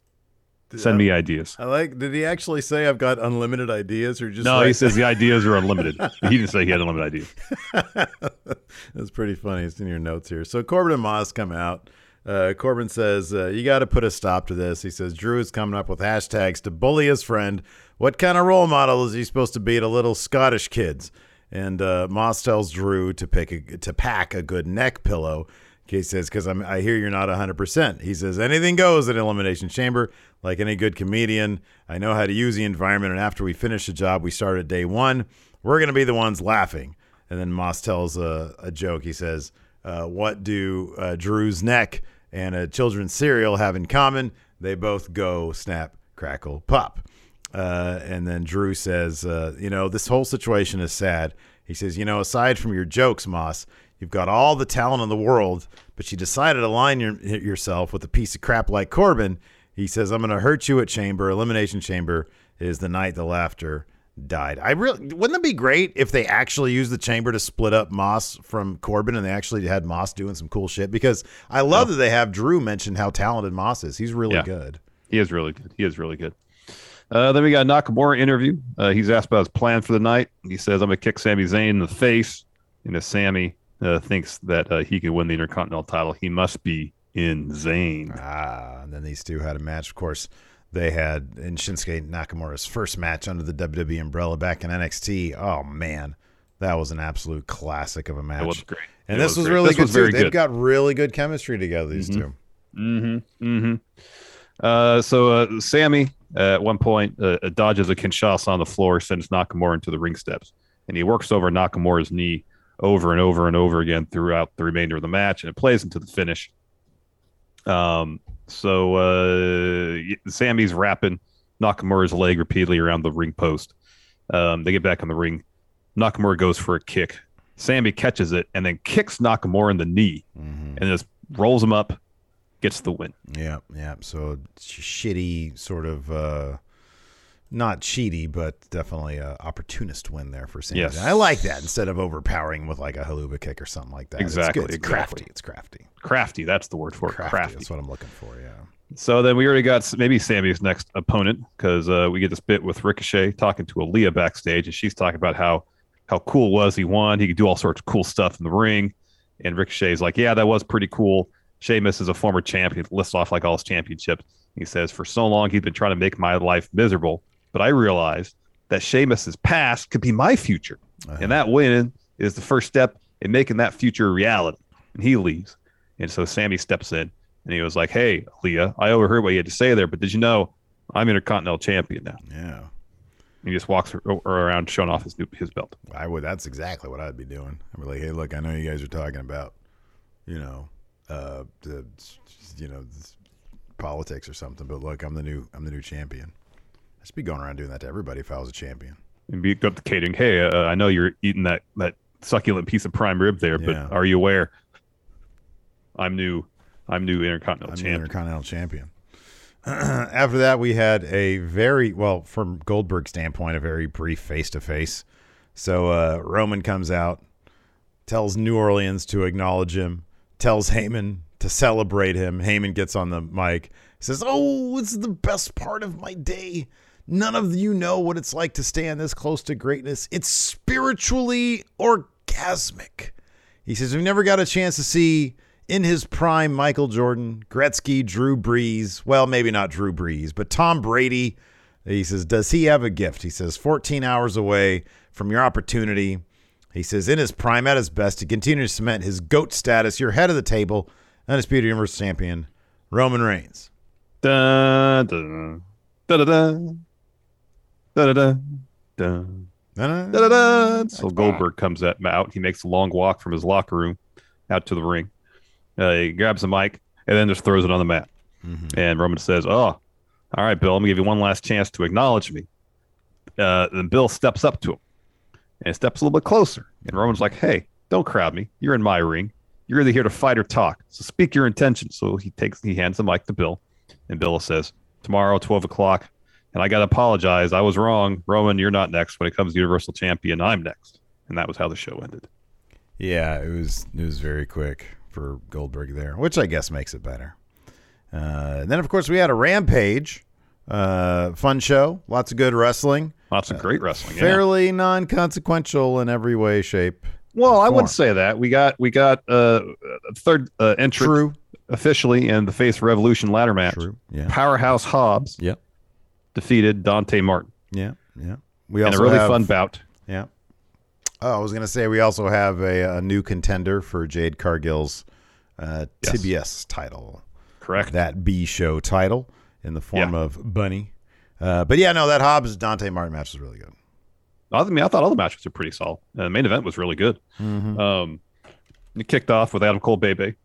Send me ideas. I like. Did he actually say I've got unlimited ideas, or just No, like- he says the ideas are unlimited. he didn't say he had unlimited ideas. That's pretty funny. It's in your notes here. So Corbin and Moss come out. Uh, Corbin says, uh, You got to put a stop to this. He says, Drew is coming up with hashtags to bully his friend. What kind of role model is he supposed to be to little Scottish kids? And uh, Moss tells Drew to pick a, to pack a good neck pillow. He says, Because I hear you're not 100%. He says, Anything goes at Elimination Chamber. Like any good comedian, I know how to use the environment. And after we finish the job we started day one, we're to be the ones laughing. And then Moss tells a, a joke. He says, uh, What do uh, Drew's neck and a children's cereal have in common? They both go snap, crackle, pop. Uh, and then Drew says, uh, You know, this whole situation is sad. He says, You know, aside from your jokes, Moss, you've got all the talent in the world, but you decided to align your, yourself with a piece of crap like Corbin. He says, I'm going to hurt you at Chamber. Elimination Chamber is the night the laughter died. I really wouldn't it be great if they actually used the chamber to split up Moss from Corbin and they actually had Moss doing some cool shit because I love that they have Drew mention how talented Moss is. He's really Yeah. good. He is really good. He is really good. Uh, then we got a Nakamura interview. Uh, he's asked about his plan for the night. He says, "I'm gonna kick Sami Zayn in the face." And if Sami uh, thinks that uh, he can win the Intercontinental title, he must be insane. Ah, and then these two had a match. Of course, they had in Shinsuke Nakamura's first match under the WWE umbrella back in NXT. Oh man, that was an absolute classic of a match. was great. And It this was was, really This good was too. very They've got really good chemistry together. These two. Mm-hmm. Mm-hmm. Uh, so uh, Sami uh, at one point uh, dodges a Kinshasa on the floor, sends Nakamura into the ring steps, and he works over Nakamura's knee over and over and over again throughout the remainder of the match, and it plays into the finish. Um, so uh, Sami's wrapping Nakamura's leg repeatedly around the ring post. Um, they get back in the ring. Nakamura goes for a kick. Sami catches it and then kicks Nakamura in the knee Mm-hmm. and just rolls him up, gets the win. Yeah, yeah. So shitty sort of uh not cheaty, but definitely a opportunist win there for Sami. Yes. I like that instead of overpowering with like a Helluva kick or something like that. It's Exactly. It's, exactly. crafty. It's crafty. Crafty, that's the word for it. Crafty. Crafty. That's what I'm looking for. Yeah. So then we already got maybe Sami's next opponent because uh, we get this bit with Ricochet talking to Aliyah backstage, and she's talking about how how cool was he won. He could do all sorts of cool stuff in the ring, and Ricochet's like, "Yeah, that was pretty cool." Sheamus is a former champion, lists off like all his championships. He says, "For so long, he's been trying to make my life miserable, but I realized that Sheamus's past could be my future, and that uh-huh. win is the first step in making that future a reality." And he leaves, and so Sami steps in. And he was like, "Hey, Leah, I overheard what you had to say there, but did you know I'm Intercontinental Champion now?" Yeah. And he just walks around showing off his new, his belt. I would. That's exactly what I'd be doing. I'd be like, "Hey, look, I know you guys are talking about, you know, uh, the, you know, politics or something, but look, I'm the new, I'm the new champion. I should be going around doing that to everybody if I was a champion. And be up to catering. Hey, uh, I know you're eating that that succulent piece of prime rib there, Yeah. but are you aware I'm new? I'm new Intercontinental I'm Champion. Intercontinental Champion. After that, we had a very well, from Goldberg's standpoint, a very brief face to face. So uh, Roman comes out, tells New Orleans to acknowledge him, tells Heyman to celebrate him. Heyman gets on the mic, says, "Oh, it's the best part of my day. None of you know what it's like to stand this close to greatness. It's spiritually orgasmic." He says, We've never got a chance to see in his prime Michael Jordan, Gretzky, Drew Brees. Well, maybe not Drew Brees, but Tom Brady. He says, Does he have a gift? He says, 14 hours away from your opportunity. He says, In his prime, at his best, to continue to cement his GOAT status, you're head of the table, undisputed Universal Champion, Roman Reigns. Dun, dun, da da da da da da dun. Da-da-da. So Goldberg comes at, out. He makes a long walk from his locker room out to the ring. Uh, he grabs a mic and then just throws it on the mat. And Roman says, "Oh, all right, Bill. I'm gonna give you one last chance to acknowledge me." Uh, then Bill steps up to him and steps a little bit closer. And Roman's like, "Hey, don't crowd me. You're in my ring. You're either here to fight or talk. So speak your intentions." So he takes, he hands the mic to Bill, and Bill says, "Tomorrow, 12 o'clock." And I got to apologize. I was wrong. Roman, you're not next. When it comes to Universal Champion, I'm next. And that was how the show ended. Yeah, it was it was very quick for Goldberg there, which I guess makes it better. Uh, then, of course, we had a rampage Uh, fun show. Lots of good wrestling. Lots of great wrestling. yeah. Fairly non-consequential in every way, shape. Well, I wouldn't say that. We got we got uh, a third uh, entrant True. officially in the Face Revolution ladder match. True. Yeah. Powerhouse Hobbs Yep. defeated Dante Martin Yeah. Yeah. We also a really have, fun bout. Yeah. Oh, I was gonna say we also have a, a new contender for Jade Cargill's uh, Yes. TBS title. Correct. That B show title in the form Yeah. of Bunny. Uh, but yeah, no, that Hobbs Dante Martin match was really good. I mean, I thought all the matches were pretty solid. Uh, the main event was really good. Mm-hmm. Um, it kicked off with Adam Cole Bebe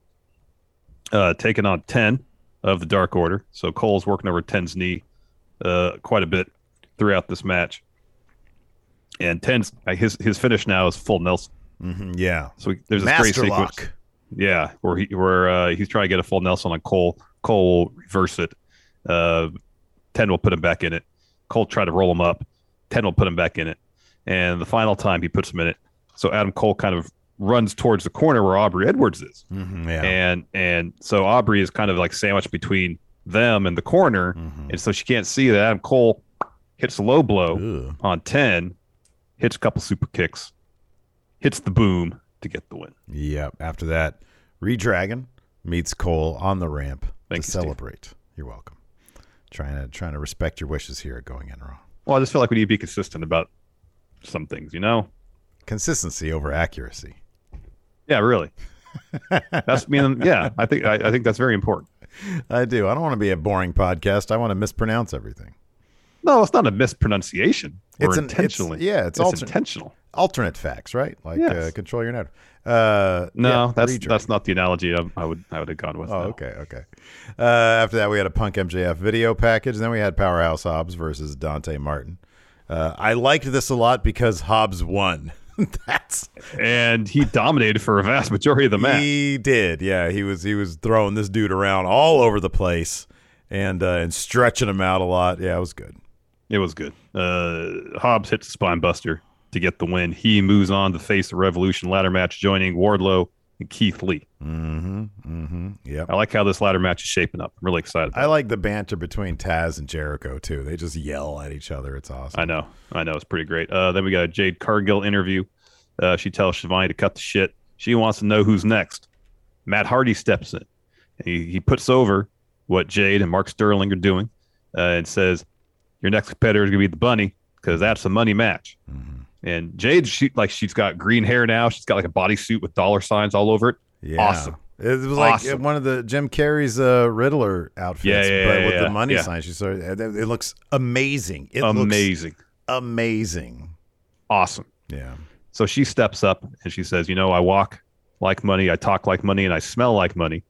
uh, taking on 10 of the Dark Order. So Cole's working over 10's knee uh, quite a bit throughout this match. And 10's uh, his his finish now is full Nelson. hmm Yeah. So he- there's this great Master sequence. lock. Yeah, where he where uh, he's trying to get a full Nelson on Cole. Cole will reverse it. Uh, Ten will put him back in it. Cole tried to roll him up. Ten will put him back in it. And the final time he puts him in it. So Adam Cole kind of runs towards the corner where Aubrey Edwards is, Mhm, yeah. and and so Aubrey is kind of like sandwiched between them and the corner, Mhm. and so she can't see that Adam Cole hits a low blow Ugh. on ten, hits a couple super kicks, hits the boom to get the win. Yep. After that, Redragon meets Cole on the ramp Thank to you, Steve. celebrate. You're welcome. Trying to trying to respect your wishes here Going In Raw. Well, I just feel like we need to be consistent about some things, you know? Consistency over accuracy. Yeah, really. That's I mean, yeah. I think I, I think that's very important. I do. I don't want to be a boring podcast. I want to mispronounce everything. No, it's not a mispronunciation. It's an- it's- intentionally. yeah, it's it's alter- intentional. Alternate facts, right? Like Yes. uh, control your net. Uh, No, yeah, that's Redragon. that's not the analogy I, I would I would have gone with. Oh, no. okay, okay. Uh, after that, we had a Punk MJF video package. And then we had Powerhouse Hobbs versus Dante Martin. Uh, I liked this a lot because Hobbs won. That's And he dominated for a vast majority of the match. he did. Yeah, he was he was throwing this dude around all over the place and uh, and stretching him out a lot. Yeah, it was good. It was good. Uh, Hobbs hits the spine buster to get the win. He moves on to face the Revolution ladder match, joining Wardlow and Keith Lee. Mm-hmm. Mm-hmm. Yep. I like how this ladder match is shaping up. I'm really excited. I like the banter between Taz and Jericho too. They just yell at each other. It's awesome. I know. I know. It's pretty great. Uh, then we got a Jade Cargill interview. Uh, she tells Shivani to cut the shit. She wants to know who's next. Matt Hardy steps in. He, he puts over what Jade and Mark Sterling are doing uh, and says, Your next competitor is going to be the Bunny because that's a money match. Mm-hmm. And Jade, she, like, she's got green hair now. She's got like a bodysuit with dollar signs all over it. Yeah. Awesome. It was like Awesome. one of the Jim Carrey's uh, Riddler outfits, Yeah, yeah, but yeah, with yeah, the money yeah. sign. She started. It, it looks amazing. It looks Amazing. amazing. Awesome. Yeah. So she steps up and she says, You know, I walk like money, I talk like money, and I smell like money.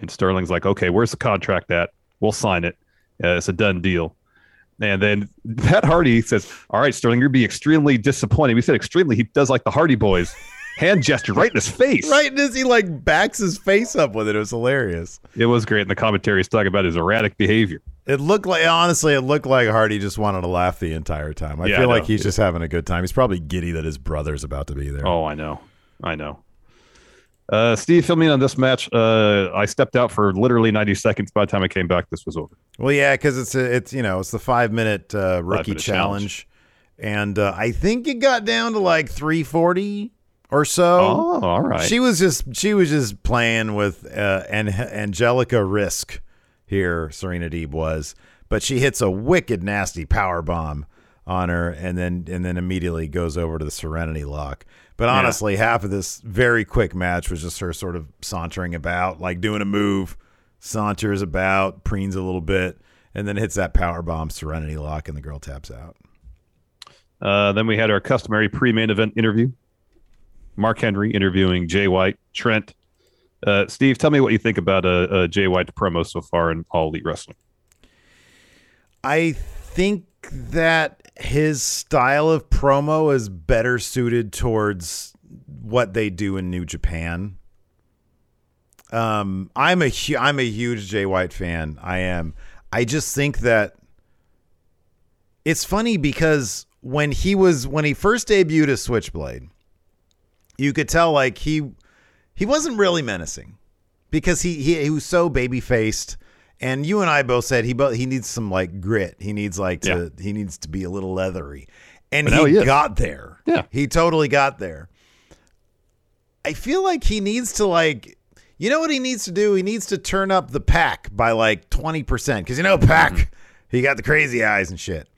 And Sterling's like, Okay, where's the contract at? We'll sign it. Uh, it's a done deal. And then Pat Hardy says, All right, Sterling, you're be extremely disappointed. We said extremely. He does like the Hardy Boys hand gesture right in his face. Right as he like backs his face up with it, it was hilarious. It was great. And the commentary is talking about his erratic behavior. It looked like honestly, it looked like Hardy just wanted to laugh the entire time. I Yeah, feel I like he's just having a good time. He's probably giddy that his brother's about to be there. Oh, I know. I know. Uh, Steve, fill me in on this match. Uh, I stepped out for literally 90 seconds. By the time I came back, this was over. Well, yeah, because it's a, it's you know it's the five minute uh, rookie Five-minute challenge, and uh, I think it got down to like three forty or so. Oh, all right. She was just she was just playing with uh, An- Angelica Risk here. Serena Deeb was, but she hits a wicked nasty power bomb on her, and then and then immediately goes over to the Serenity Lock. But honestly, half of this very quick match was just her sort of sauntering about, like doing a move, saunters about, preens a little bit, and then hits that power bomb Serenity Lock, and the girl taps out. Uh, then we had our customary pre-main event interview. Mark Henry interviewing Jay White, Trent. Uh, Steve, tell me what you think about uh, uh, Jay White's promo so far in All Elite Wrestling. I think that his style of promo is better suited towards what they do in New Japan. Um, I'm a hu- I'm a huge Jay White fan. I am. I just think that it's funny because when he was when he first debuted as Switchblade, you could tell like he he wasn't really menacing because he he, he was so baby faced And you and I both said he he needs some like grit. He needs like to he needs to be a little leathery. And But he, he got there. Yeah. He totally got there. I feel like he needs to like you know what he needs to do? He needs to turn up the pack by like 20% cuz you know pack mm-hmm. he got the crazy eyes and shit.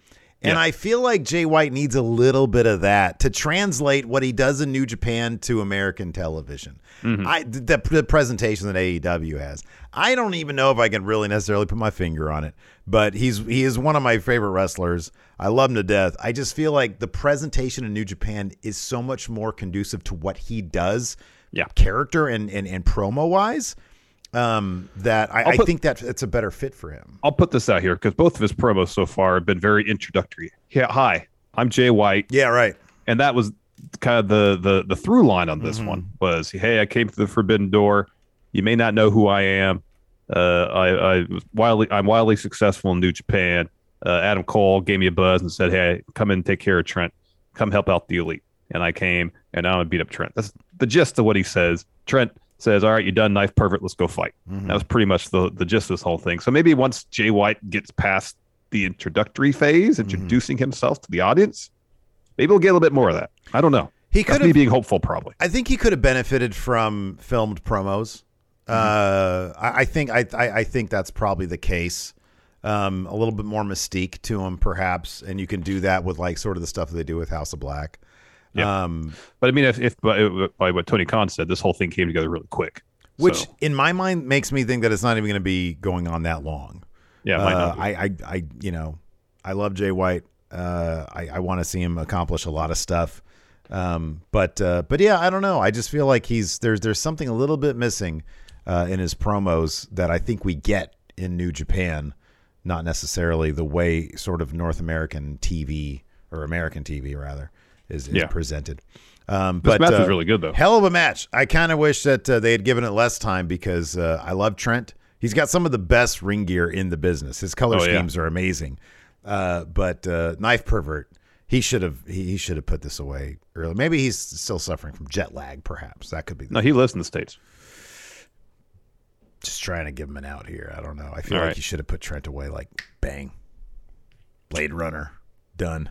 And Yeah. I feel like Jay White needs a little bit of that to translate what he does in New Japan to American television. Mm-hmm. I the, the presentation that AEW has. I don't even know if I can really necessarily put my finger on it, but he's he is one of my favorite wrestlers. I love him to death. I just feel like the presentation in New Japan is so much more conducive to what he does, Yeah. character and and, and promo wise. Um, that I, I'll I think that it's a better fit for him. I'll put this out here because both of his promos so far have been very introductory. Yeah, hi, I'm Jay White, Yeah, right. and that was kind of the the the through line on Mm-hmm. this one was, hey, I came through the forbidden door. You may not know who I am. Uh, I, I was wildly I'm wildly successful in New Japan. Uh, Adam Cole gave me a buzz and said, hey, come in and take care of Trent. Come help out the elite. And I came, and now I'm gonna beat up Trent. That's the gist of what he says. Trent says, "All right, you're done, knife pervert. Let's go fight." Mm-hmm. That was pretty much the the gist of this whole thing. So maybe once Jay White gets past the introductory phase, Mm-hmm. introducing himself to the audience, maybe we'll get a little bit more of that. I don't know. He could be being hopeful, probably. I think he could have benefited from filmed promos. Uh, I, I think I, I I think that's probably the case. Um, a little bit more mystique to him, perhaps, and you can do that with like sort of the stuff that they do with House of Black. Yeah. Um, But I mean, if, if by, by what Tony Khan said, this whole thing came together really quick. which So, in my mind makes me think that it's not even going to be going on that long. yeah, Uh. I, I, I, you know, I love Jay White. Uh, I, I want to see him accomplish a lot of stuff. Um, but, uh, but yeah, I don't know. I just feel like he's there's there's something a little bit missing uh, in his promos that I think we get in New Japan, not necessarily the way sort of North American TV or American TV rather is, is Yeah. presented. Um, This but match was uh, really good, though. Hell of a match. I kind of wish that uh, they had given it less time because uh, I love Trent. He's got some of the best ring gear in the business. His color Oh, yeah. schemes are amazing. Uh, but uh, knife pervert, he should have he, he should have put this away early. Maybe he's still suffering from jet lag. Perhaps that could be. The, no, he lives in the states. just trying to give him an out here. I don't know. I feel All like right. he should have put Trent away. Like bang, Blade Runner, done.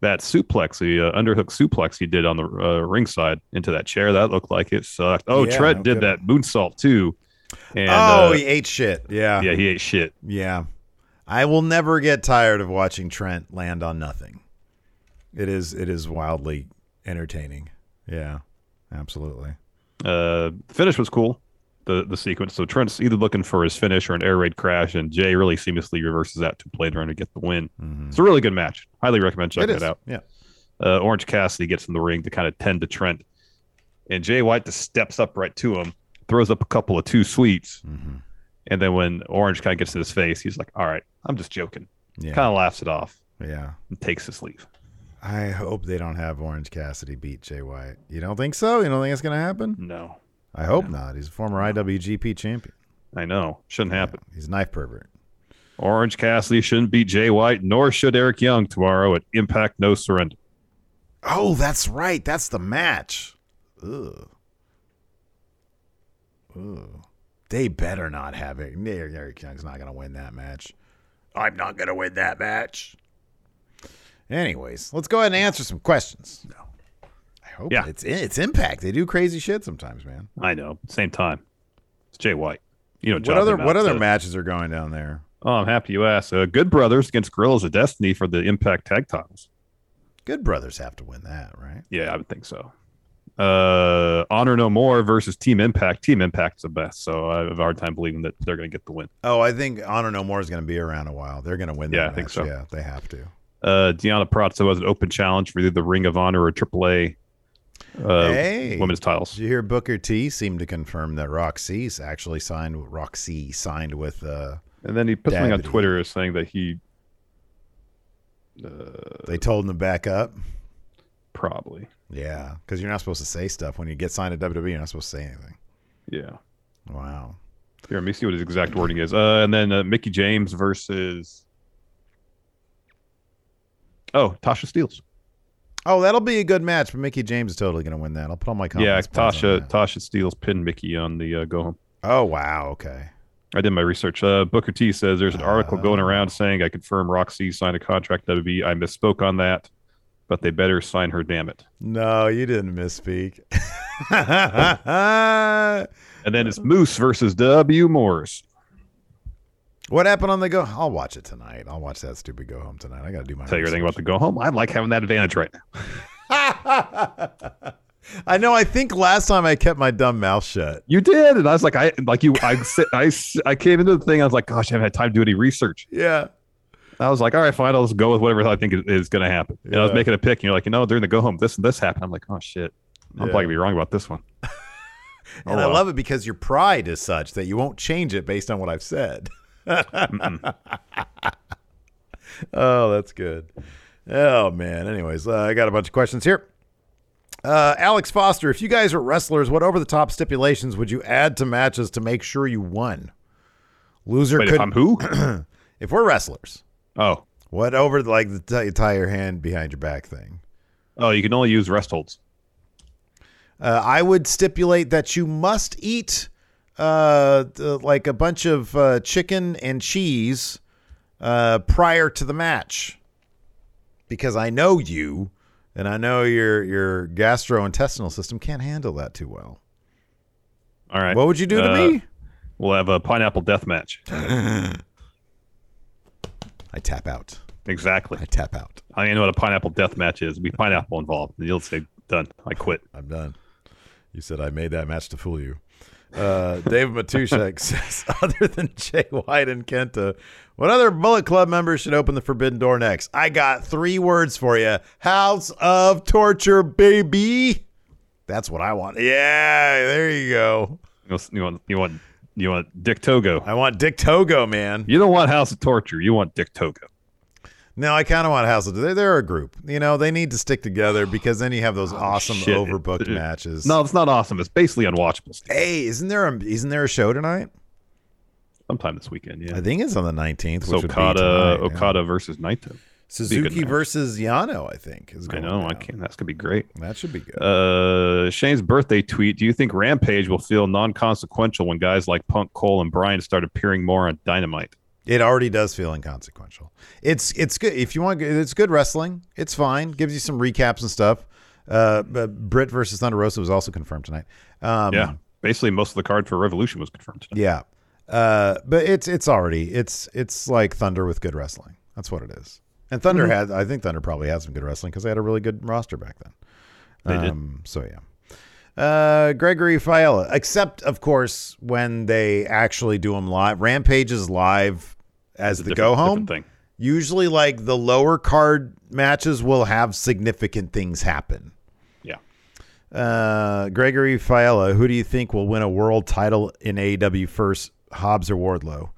That suplex, the uh, underhook suplex he did on the uh, ringside into that chair, that looked like it sucked. Oh, Yeah, Trent no did kidding. that moonsault too. And, oh, uh, he ate shit. Yeah, yeah, he ate shit. Yeah. I will never get tired of watching Trent land on nothing. It is it is wildly entertaining. Yeah. Absolutely. Uh, the finish was cool. The the sequence. So Trent's either looking for his finish or an air raid crash, and Jay really seamlessly reverses that to Blade Runner to get the win. It's a really good match. Highly recommend checking it out. Yeah. Uh, Orange Cassidy gets in the ring to kind of tend to Trent, and Jay White just steps up right to him, throws up a couple of Too Sweets, Mm-hmm. and then when Orange kind of gets in his face, he's like, "All right, I'm just joking." Yeah. Kind of laughs it off Yeah. and takes his leave. I hope they don't have Orange Cassidy beat Jay White. You don't think so? You don't think it's going to happen? No, I hope not. He's a former IWGP champion. I know, shouldn't happen. He's a knife pervert. Orange Cassidy shouldn't beat Jay White, nor should Eric Young tomorrow at Impact No Surrender. Oh, that's right. That's the match. Ugh. Ugh. They better not have it. Eric Young's not going to win that match. I'm not going to win that match. Anyways, let's go ahead and answer some questions. No. Hope Yeah. it's it's impact. They do crazy shit sometimes, man. I know. Same time, it's Jay White. you know, What other what other to- matches are going down there? Oh, I'm happy you asked. Uh, Good Brothers against Guerrillas of Destiny for the Impact Tag Titles. Good brothers have to win that, right? Yeah, I would think so. Uh, Honor No More versus Team Impact. Team Impact's the best, so I have a hard time believing that they're going to get the win. Oh, I think Honor No More is going to be around a while. They're going to win. That Yeah, I think so. Yeah, they have to. Uh, Deonna Purrazzo has an open challenge for either the Ring of Honor or AAA uh, hey, women's titles. Did you hear Booker T seemed to confirm that Roxy's actually signed? Roxy signed with. uh And then he put something on Dabney. Twitter saying that he They told him to back up. probably, Yeah, because you're not supposed to say stuff when you get signed to WWE. You're not supposed to say anything. yeah. Wow. Here, let me see what his exact wording is. Uh, and then uh, Mickie James versus oh Tasha Steelz. Oh, that'll be a good match. But Mickie James is totally going to win that. I'll put all my Yeah, points on Tasha. Tasha Steelz pinned Mickie on the uh, go home. Oh wow. Okay. I did my research. Uh, Booker T says there's an article going Oh. around saying I confirm Roxy signed a contract with WWE. I misspoke on that, but they better sign her. Damn it! No, you didn't misspeak. And then it's Moose versus W Morris. What happened on the go? I'll watch it tonight. I'll watch that stupid go home tonight. I got to do my. Tell you everything about the go home. I like having that advantage right now. I know. I think last time I kept my dumb mouth shut. You did, and I was like, I like you. I I I came into the thing. I was like, gosh, I haven't had time to do any research. Yeah. I was like, all right, fine. I'll just go with whatever I think is, going to happen. And I was making a pick, and you're like, you know, during the go home, this and this happened. I'm like, oh shit, I'm Yeah. probably gonna be wrong about this one. Oh, and Oh, I love it because your pride is such that you won't change it based on what I've said. oh, that's good. Oh man. Anyways, uh, I got a bunch of questions here. Uh, Alex Foster, if you guys were wrestlers, what over the top stipulations would you add to matches to make sure you won? Loser Wait, could if I'm who? if we're wrestlers, oh, what over like the t- tie your hand behind your back thing? oh, you can only use rest holds. Uh, I would stipulate that you must eat uh, like a bunch of uh, chicken and cheese uh, prior to the match, because I know you, and I know your your gastrointestinal system can't handle that too well. All right. What would you do to Uh, me? We'll have a pineapple death match. I tap out. Exactly. I tap out. I know what a pineapple death match is. Be pineapple involved. And you'll say, done. I quit. I'm done. You said I made that match to fool you. Uh, David Matushek says, other than Jay White and Kenta, what other Bullet Club members should open the forbidden door next? I got three words for you: House of Torture, baby. That's what I want. Yeah, there you go. You want you want, you want Dick Togo. I want Dick Togo, man. You don't want House of Torture. You want Dick Togo. No, I kind of want House of. They're, they're a group. You know, they need to stick together because then you have those awesome Oh, Shit. overbooked matches. No, it's not awesome. It's basically unwatchable. Steve. Hey, isn't there a isn't there a show tonight? Sometime this weekend, yeah. I think it's on the nineteenth. Which would Okada yeah. Okada versus Naito. Suzuki versus Yano, I think. Is I going know. I can't. That's gonna be great. That should be good. Uh, Shane's birthday tweet. Do you think Rampage will feel non-consequential when guys like Punk, Cole, and Bryan start appearing more on Dynamite? It already does feel inconsequential. It's it's good if you want. It's good wrestling. It's fine. Gives you some recaps and stuff. Uh, but Britt versus Thunder Rosa was also confirmed tonight. Um, yeah, basically most of the card for Revolution was confirmed tonight. yeah. Uh, but it's it's already it's it's like Thunder with good wrestling. That's what it is. And Thunder Mm-hmm. had I think Thunder probably had some good wrestling because they had a really good roster back then. They did. Um, So yeah. Uh, Gregory Fiala, except of course when they actually do them live. Rampage is live as the go home. thing. Usually, like the lower card matches will have significant things happen. Yeah. Uh, Gregory Fiala, who do you think will win a world title in AEW first, Hobbs or Wardlow?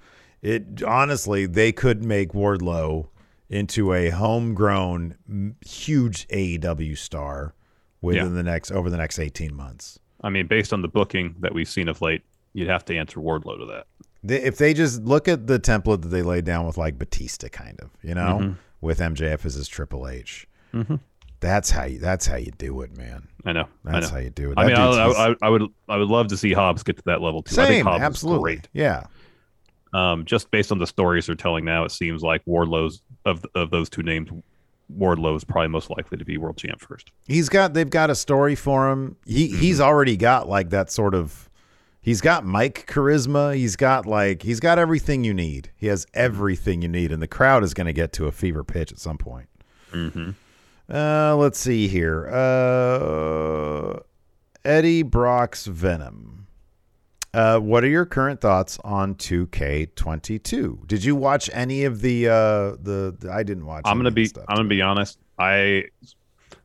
It honestly, they could make Wardlow into a homegrown, huge AEW star within Yeah. the next over the next eighteen months. I mean, based on the booking that we've seen of late, you'd have to answer Wardlow to that. They, if they just look at the template that they laid down with like Batista, kind of, you know, Mm-hmm. with MJF as his Triple H. That's how you. That's how you do it, man. I know. I That's know. how you do it. I That mean, I, dude's- I, I, I would, I would love to see Hobbs get to that level too. I think Same, Hobbs absolutely. is great. Yeah, Um, just based on the stories they're telling now, it seems like Wardlow's of of those two names, Wardlow is probably most likely to be world champ first. he's got. They've got a story for him. He Mm-hmm. he's already got like that sort of, He's got mic charisma. He's got like he's got everything you need. He has everything you need, and the crowd is going to get to a fever pitch at some point. Mm-hmm. Uh, let's see here. Uh, Eddie Brock's Venom. Uh, what are your current thoughts on 2K22? Did you watch any of the uh the, the I didn't watch. I'm gonna be. I'm gonna be honest. I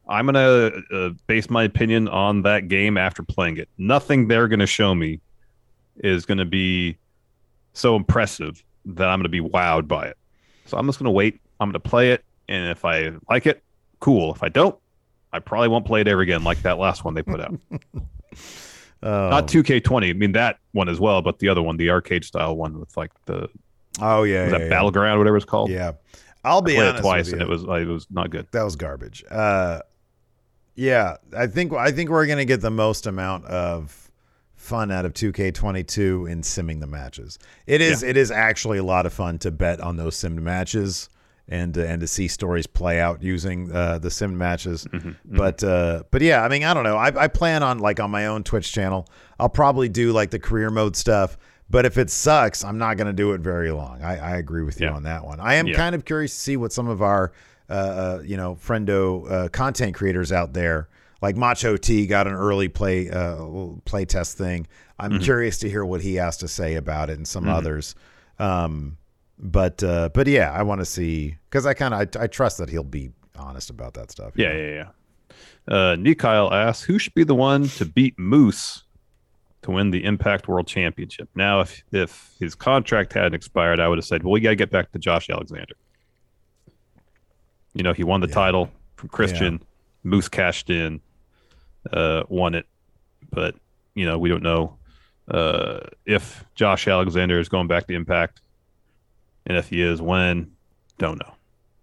I'm gonna uh, base my opinion on that game after playing it. Nothing they're gonna show me is gonna be so impressive that I'm gonna be wowed by it. So I'm just gonna wait. I'm gonna play it, and if I like it, cool. If I don't, I probably won't play it ever again, like that last one they put out. Oh. Not 2K20. I mean that one as well, but the other one, the arcade style one with like the Oh yeah, that yeah. battleground, whatever it's called. Yeah, I'll be I played honest it twice, with and it was like, it was not good. that was garbage. Uh, yeah, I think I think we're gonna get the most amount of fun out of 2K22 in simming the matches. It is it is actually a lot of fun to bet on those simmed matches and and to see stories play out using uh, the sim matches. But uh, but yeah, I mean I don't know. I, I plan on like on my own Twitch channel. I'll probably do like the career mode stuff. But if it sucks, I'm not going to do it very long. I, I agree with you Yeah. on that one. I am Yeah. kind of curious to see what some of our, uh, uh, you know, friendo uh, content creators out there, like Macho T, got an early play uh, play test thing. I'm Mm-hmm. curious to hear what he has to say about it and some others. Um, but uh, but yeah, I want to see because I kind of I, I trust that he'll be honest about that stuff. Yeah, know? yeah, yeah. Uh, Nikyle asks, who should be the one to beat Moose to win the Impact World Championship? Now, if if his contract hadn't expired, I would have said, well, we got to get back to Josh Alexander. You know, he won the Yeah. title from Christian. Moose cashed in, uh, won it, but you know, we don't know uh, if Josh Alexander is going back to Impact, and if he is, when, don't know,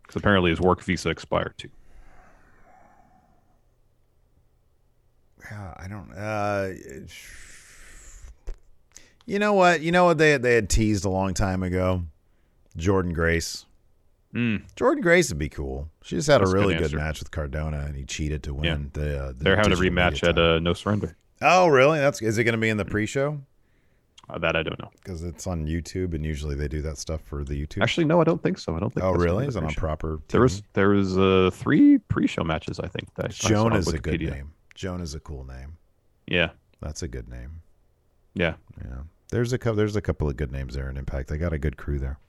because apparently his work visa expired too. Yeah, I don't. Uh, you know what? You know what they they had teased a long time ago. Jordan Grace. Mm. Jordynne Grace would be cool. She just had That's a a good really good, match with Cardona, and he cheated to win Yeah. the, uh, the. They're having a rematch at uh, No Surrender. Oh, really? That's is it going to be in the pre-show? Uh, that I don't know. Because it's on YouTube, and usually they do that stuff for the YouTube. Actually, no, I don't think so. I don't think. oh, really? Is it on proper? There was there was uh, three pre-show matches. I think. That Joan is a good name. Joan is a cool name. Yeah, That's a good name. yeah. Yeah, there's a couple. There's a couple of good names there in Impact. They got a good crew there.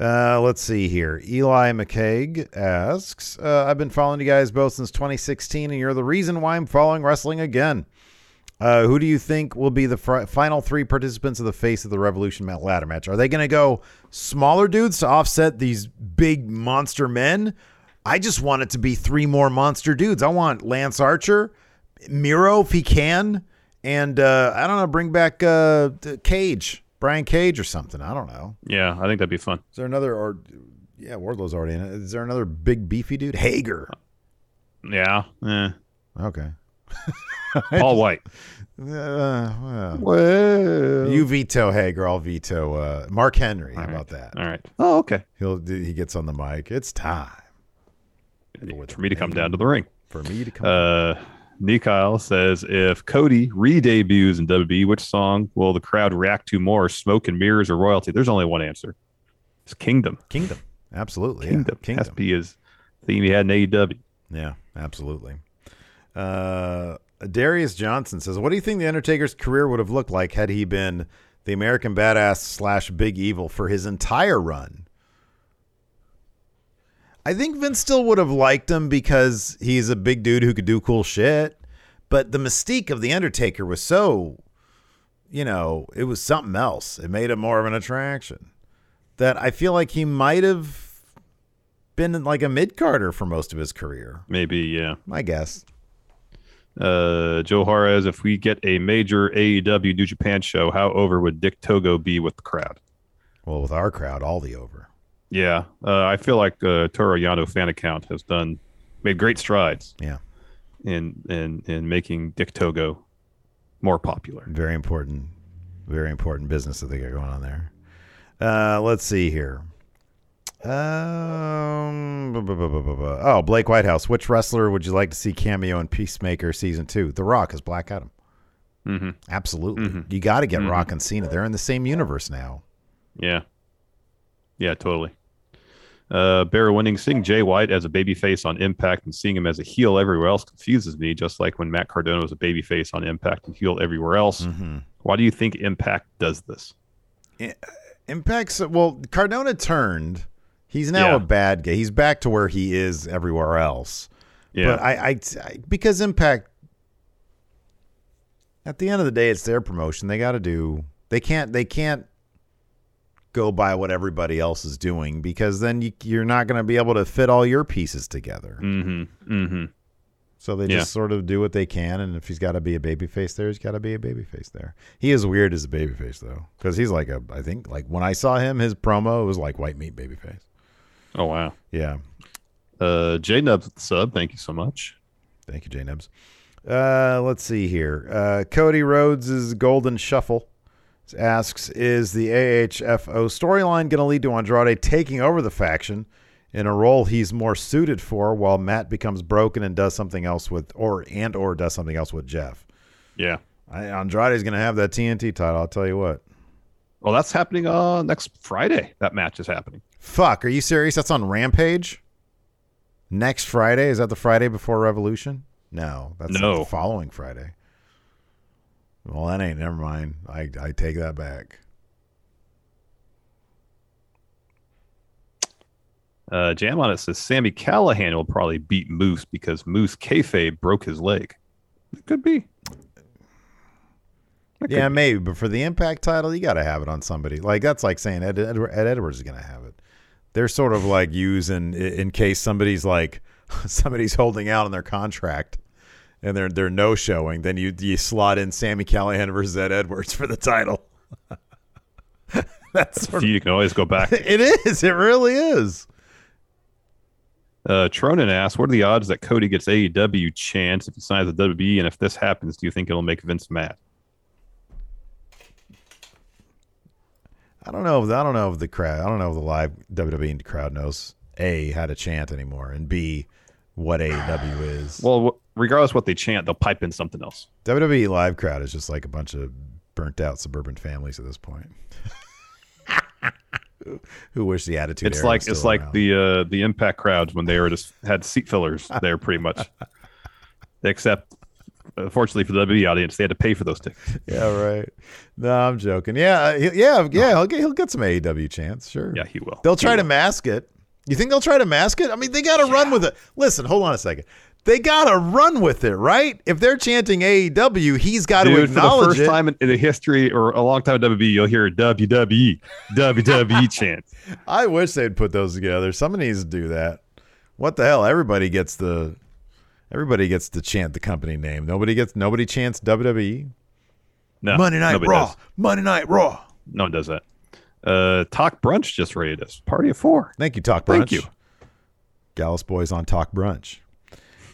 Uh, let's see here. Eli McCaig asks, uh, "I've been following you guys both since 2016, and you're the reason why I'm following wrestling again. Uh, who do you think will be the fr- final three participants of the Face of the Revolution ladder match? Are they going to go smaller dudes to offset these big monster men? I just want it to be three more monster dudes. I want Lance Archer, Miro if he can, and uh, I don't know, bring back uh, Cage, Brian Cage or something. I don't know. Yeah, I think that'd be fun. Is there another or yeah, Wardlow's already in it. Is there another big beefy dude? Hager. Yeah. Eh. Okay. Paul White. Uh, well, Well, you veto Hager. I'll veto uh, Mark Henry. How All right. about that? All right. Oh, okay. He'll he gets on the mic. It's time For me to come down to the ring. for me to come. Uh, Nikyle says, if Cody re-debuts in WWE, which song will the crowd react to more, Smoke and Mirrors or Royalty? There's only one answer. It's Kingdom. Kingdom. Absolutely. Kingdom. Yeah. Has to Kingdom. be his theme he had in AEW. Yeah, absolutely. Uh, Darius Johnson says, "What do you think the Undertaker's career would have looked like had he been the American Badass slash Big Evil for his entire run?" I think Vince still would have liked him because he's a big dude who could do cool shit. But the mystique of the Undertaker was so, you know, it was something else. It made him more of an attraction. That I feel like he might have been like a mid carder for most of his career. Maybe, yeah. My guess. Uh, Joe Juarez, if we get a major AEW New Japan show, how over would Dick Togo be with the crowd? Well, with our crowd, all the over. Yeah, uh, I feel like uh, Toru Yano fan account has done made great strides Yeah, in in in making Dick Togo more popular. very important, very important business that they got going on there. Uh, let's see here. Um, bu- bu- bu- oh, Blake Whitehouse. Which wrestler would you like to see cameo in Peacemaker season two? The Rock is Black Adam. Mm-hmm. Absolutely. You got to get Rock and Cena. They're in the same universe now. Yeah. Yeah, totally. Uh, Barry winning, seeing Jay White as a babyface on Impact and seeing him as a heel everywhere else confuses me, just like when Matt Cardona was a babyface on Impact and heel everywhere else. Mm-hmm. Why do you think Impact does this? Impact's well, Cardona turned. He's now Yeah. a bad guy. He's back to where he is everywhere else. Yeah. But I, I, I- because Impact, at the end of the day, it's their promotion. They got to do. They can't. They can't go by what everybody else is doing because then you, you're not going to be able to fit all your pieces together. Mm-hmm. Mm-hmm. So they Yeah. just sort of do what they can, and if he's got to be a babyface there, he's got to be a babyface there. He is weird as a babyface though, because he's like a. I think like when I saw him, his promo was like white meat babyface. Oh wow. Yeah, Uh, J Nubs sub, thank you so much. thank you, J Nubs. Uh, let's see here. Uh, Cody Rhodes' Golden Shuffle asks: Is the AHFO storyline going to lead to Andrade taking over the faction in a role he's more suited for, while Matt becomes broken and does something else with, or and or does something else with Jeff? Yeah. I, Andrade's going to have that TNT title. I'll tell you what. Well, that's happening uh next Friday. That match is happening. Fuck, are you serious? That's on Rampage? Next Friday? Is that the Friday before Revolution? No, that's No. the following Friday. Well, that ain't. Never mind. I I take that back. Uh, Jam on it says Sami Callihan will probably beat Moose because Moose kayfabe broke his leg. It could be. It Yeah, could maybe, but for the Impact title, you got to have it on somebody. Like that's like saying Ed, Ed, Ed Edwards is going to have it. They're sort of like using in case somebody's like somebody's holding out on their contract and they're they're no showing. Then you you slot in Sami Callihan versus Ed Edwards for the title. that's sort. You can always go back. it is. It really is. Uh, Tronin asks, "What are the odds that Cody gets AEW chance if he signs with WWE? And if this happens, do you think it'll make Vince mad?" I don't know. If, I don't know if the crowd. I don't know if the live WWE crowd knows a how to chant anymore, and b what AEW is. Well, regardless what they chant, they'll pipe in something else. WWE live crowd is just like a bunch of burnt out suburban families at this point. who, who wish the attitude. It's like it's like around. the uh, the Impact crowds when they were just had seat fillers there, pretty much. Except, unfortunately for the WWE audience, they had to pay for those tickets. yeah right. No, I'm joking. Yeah, yeah, yeah. He'll get he'll get some AEW chance. Sure. Yeah, he will. They'll He try to will. mask it. You think they'll try to mask it? I mean, they got to run with it. Listen, hold on a second. They got to run with it, right? If they're chanting AEW, he's got to Dude, for the acknowledge first it. time in, in the history or a long time WWE, you'll hear a WWE, WWE chant. I wish they'd put those together. Somebody needs to do that. What the hell? Everybody gets the everybody gets to chant the company name. Nobody gets nobody chants WWE. No, Monday Night Raw. does. Monday Night Raw. No one does that. Uh, Talk Brunch just rated us. Party of four. Thank you, Talk Brunch. Thank you. Gallus Boys on Talk Brunch.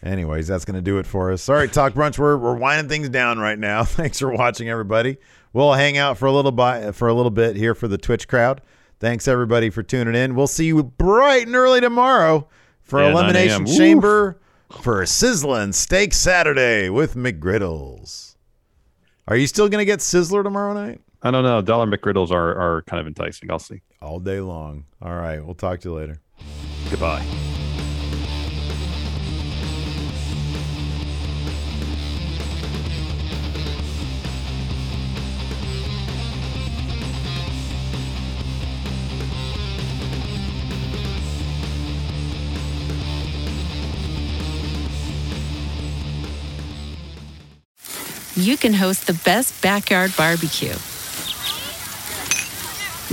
Anyways, that's going to do it for us. All right, Talk Brunch, we're, we're winding things down right now. Thanks for watching, everybody. We'll hang out for a little bi- for a little bit here for the Twitch crowd. Thanks everybody for tuning in. We'll see you bright and early tomorrow for Yeah, Elimination. Chamber for Sizzling Steak Saturday with McGriddles. Are you still going to get Sizzler tomorrow night? I don't know. Dollar McGriddles are, are kind of enticing. I'll see. All day long. All right, we'll talk to you later. Goodbye. you can host the best backyard barbecue.